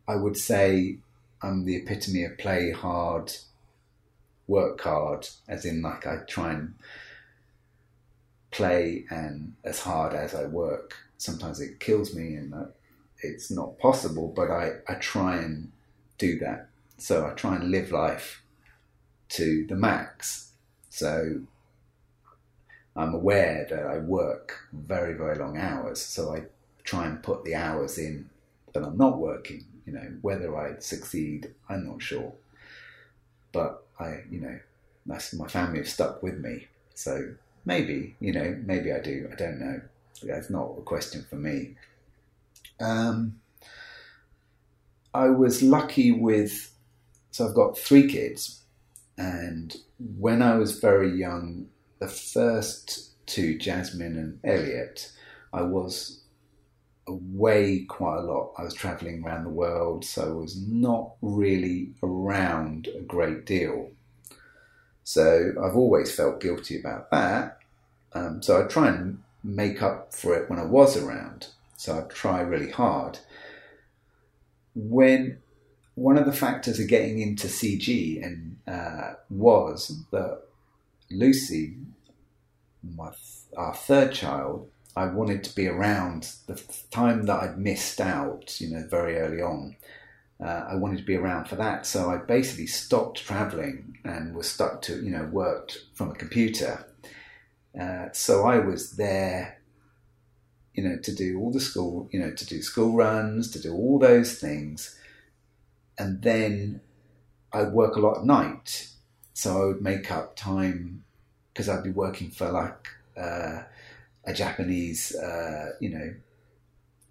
I would say, I'm the epitome of play hard, work hard, as in like I try and play and as hard as I work. Sometimes it kills me and it's not possible, but I, I try and do that. So I try and live life to the max. So I'm aware that I work very, very long hours. So I try and put the hours in that I'm not working. You know, whether I succeed, I'm not sure. But I, you know, that's my family have stuck with me. So maybe, you know, maybe I do. I don't know. That's not a question for me. Um, I was lucky with, so I've got three kids, and when I was very young, the first two, Jasmine and Elliot, I was away quite a lot. I was traveling around the world, so I was not really around a great deal. So I've always felt guilty about that. Um, so I try and make up for it when I was around. So I try really hard. When one of the factors of getting into CG and uh, was that Lucy, my our third child, I wanted to be around the time that I'd missed out, you know, very early on. Uh, I wanted to be around for that, so I basically stopped traveling and was stuck to, you know, worked from a computer. Uh, so I was there, you know, to do all the school, you know, to do school runs, to do all those things, and then I'd work a lot at night, so I would make up time because I'd be working for like uh, a Japanese, uh, you know,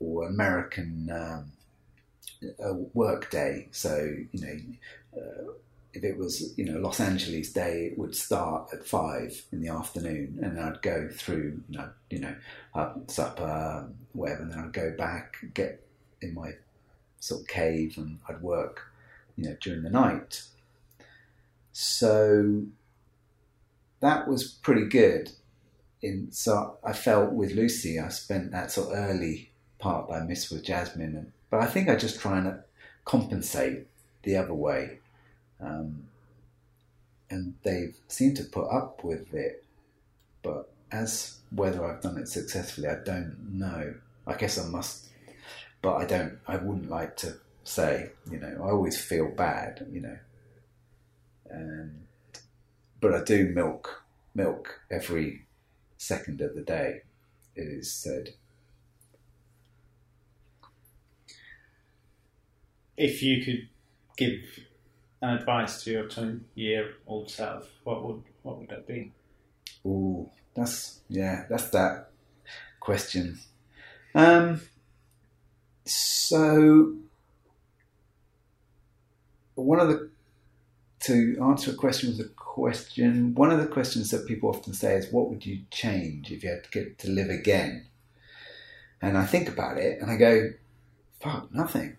or American um, work day. So you know, uh, if it was you know Los Angeles day, it would start at five in the afternoon, and I'd go through you know, you know supper, whatever, and then I'd go back, get in my sort of cave, and I'd work, you know, during the night. So that was pretty good. In so I felt with Lucy, I spent that sort of early part that I missed with Jasmine, and, but I think I just try and compensate the other way, um, and they seem to put up with it. But as whether I've done it successfully, I don't know. I guess I must, but I don't. I wouldn't like to say. You know, I always feel bad. You know, and but I do milk milk every second of the day. It is said. If you could give an advice to your twenty-year-old self, what would what would that be? Ooh, that's yeah, that's that question. Um, so one of the to answer a question with a question, one of the questions that people often say is, "What would you change if you had to get to live again?" And I think about it, and I go, "Fuck, nothing.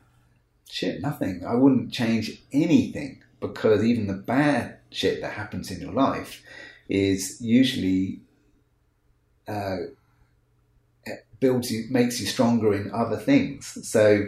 Shit, nothing. I wouldn't change anything because even the bad shit that happens in your life is usually uh, builds you, makes you stronger in other things. So."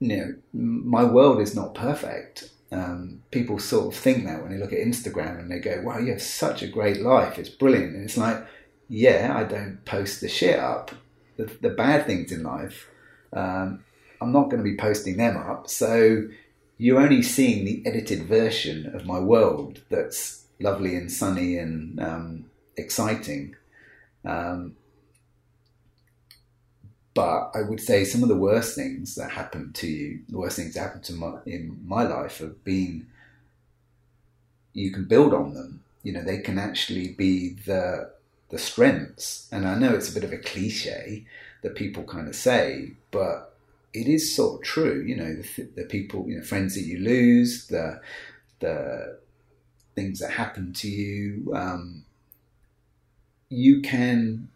You know, my world is not perfect um, people sort of think that when they look at Instagram and they go, wow, you have such a great life. It's brilliant. And it's like, yeah, I don't post the shit up, the, the bad things in life. Um, I'm not going to be posting them up. So you're only seeing the edited version of my world that's lovely and sunny and um, exciting. Um, but I would say some of the worst things that happened to you, the worst things that happened to my in my life have been. You can build on them. You know, they can actually be the the strengths. And I know it's a bit of a cliche that people kind of say, but it is sort of true. You know, the, the people, you know, friends that you lose, the the things that happen to you, um, you can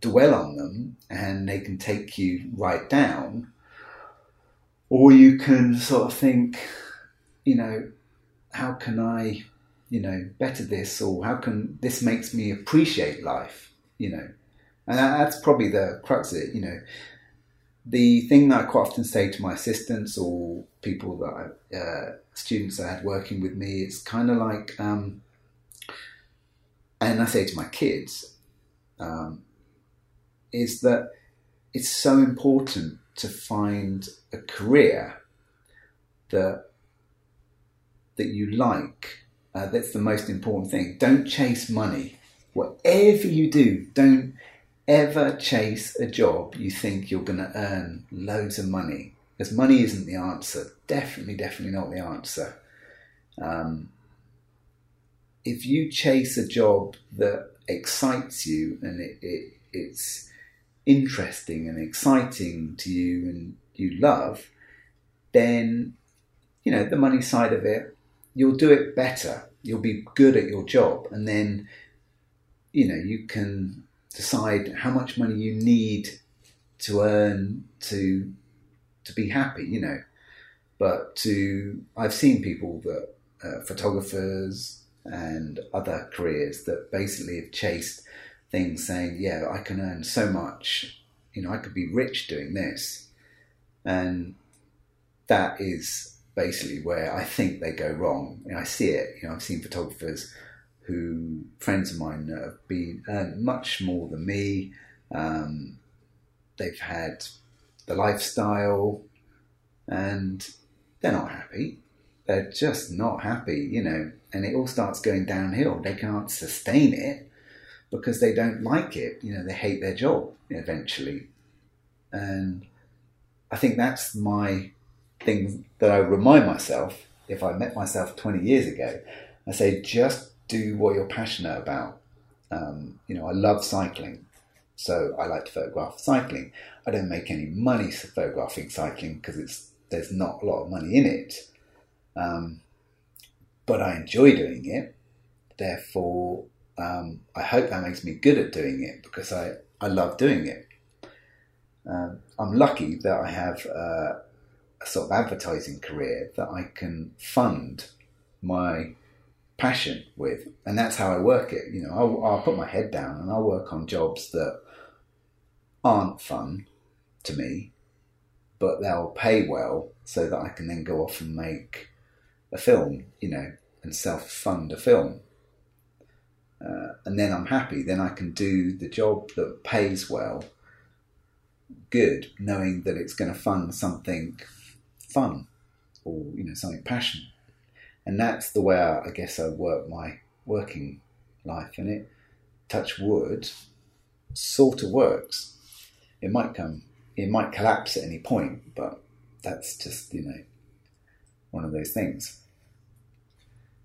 dwell on them and they can take you right down, or you can sort of think, you know, how can I, you know, better this, or how can this makes me appreciate life, you know, and that's probably the crux of it, you know. The thing that I quite often say to my assistants or people that I, uh, students I had working with me, it's kind of like, um, and I say to my kids, um, is that it's so important to find a career that that you like. Uh, that's the most important thing. Don't chase money. Whatever you do, don't ever chase a job you think you're going to earn loads of money. Because money isn't the answer. Definitely, definitely not the answer. Um, if you chase a job that excites you and it, it, it's interesting and exciting to you and you love, then, you know, the money side of it, you'll do it better. You'll be good at your job. And then, you know, you can decide how much money you need to earn to to be happy, you know. But to I've seen people that uh, photographers and other careers that basically have chased things saying, yeah, I can earn so much, you know, I could be rich doing this. And that is basically where I think they go wrong. I see it, you know, I've seen photographers who, friends of mine, have been much more than me. Um, they've had the lifestyle and they're not happy. They're just not happy, you know, and it all starts going downhill. They can't sustain it because they don't like it. You know, they hate their job eventually. And I think that's my thing that I remind myself if I met myself 20 years ago. I say, just do what you're passionate about. Um, you know, I love cycling. So I like to photograph cycling. I don't make any money photographing cycling because it's there's not a lot of money in it. Um, but I enjoy doing it. Therefore, um, I hope that makes me good at doing it because I, I love doing it. Um, I'm lucky that I have uh, a sort of advertising career that I can fund my passion with, and that's how I work it. You know, I'll, I'll put my head down and I'll work on jobs that aren't fun to me, but they'll pay well so that I can then go off and make a film, you know, and self fund a film. Uh, and then I'm happy. Then I can do the job that pays well, good, knowing that it's going to fund something fun or you know something passionate. And that's the way I, I guess I work my working life, and it touch wood sort of works it might come, it might collapse at any point, but that's just, you know, one of those things.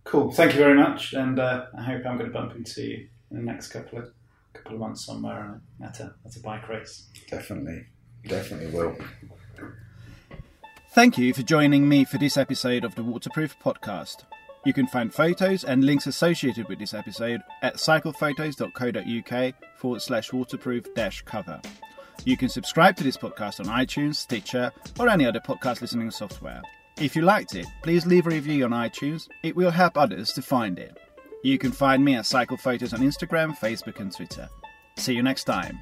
Cool. Thank you very much, and uh, I hope I'm going to bump into you in the next couple of couple of months somewhere at a at a bike race. Definitely, definitely will. Thank you for joining me for this episode of the Waterproof Podcast. You can find photos and links associated with this episode at cyclephotos.co.uk forward slash waterproof dash cover. You can subscribe to this podcast on iTunes, Stitcher, or any other podcast listening software. If you liked it, please leave a review on iTunes. It will help others to find it. You can find me at Cycle Photos on Instagram, Facebook, and Twitter. See you next time.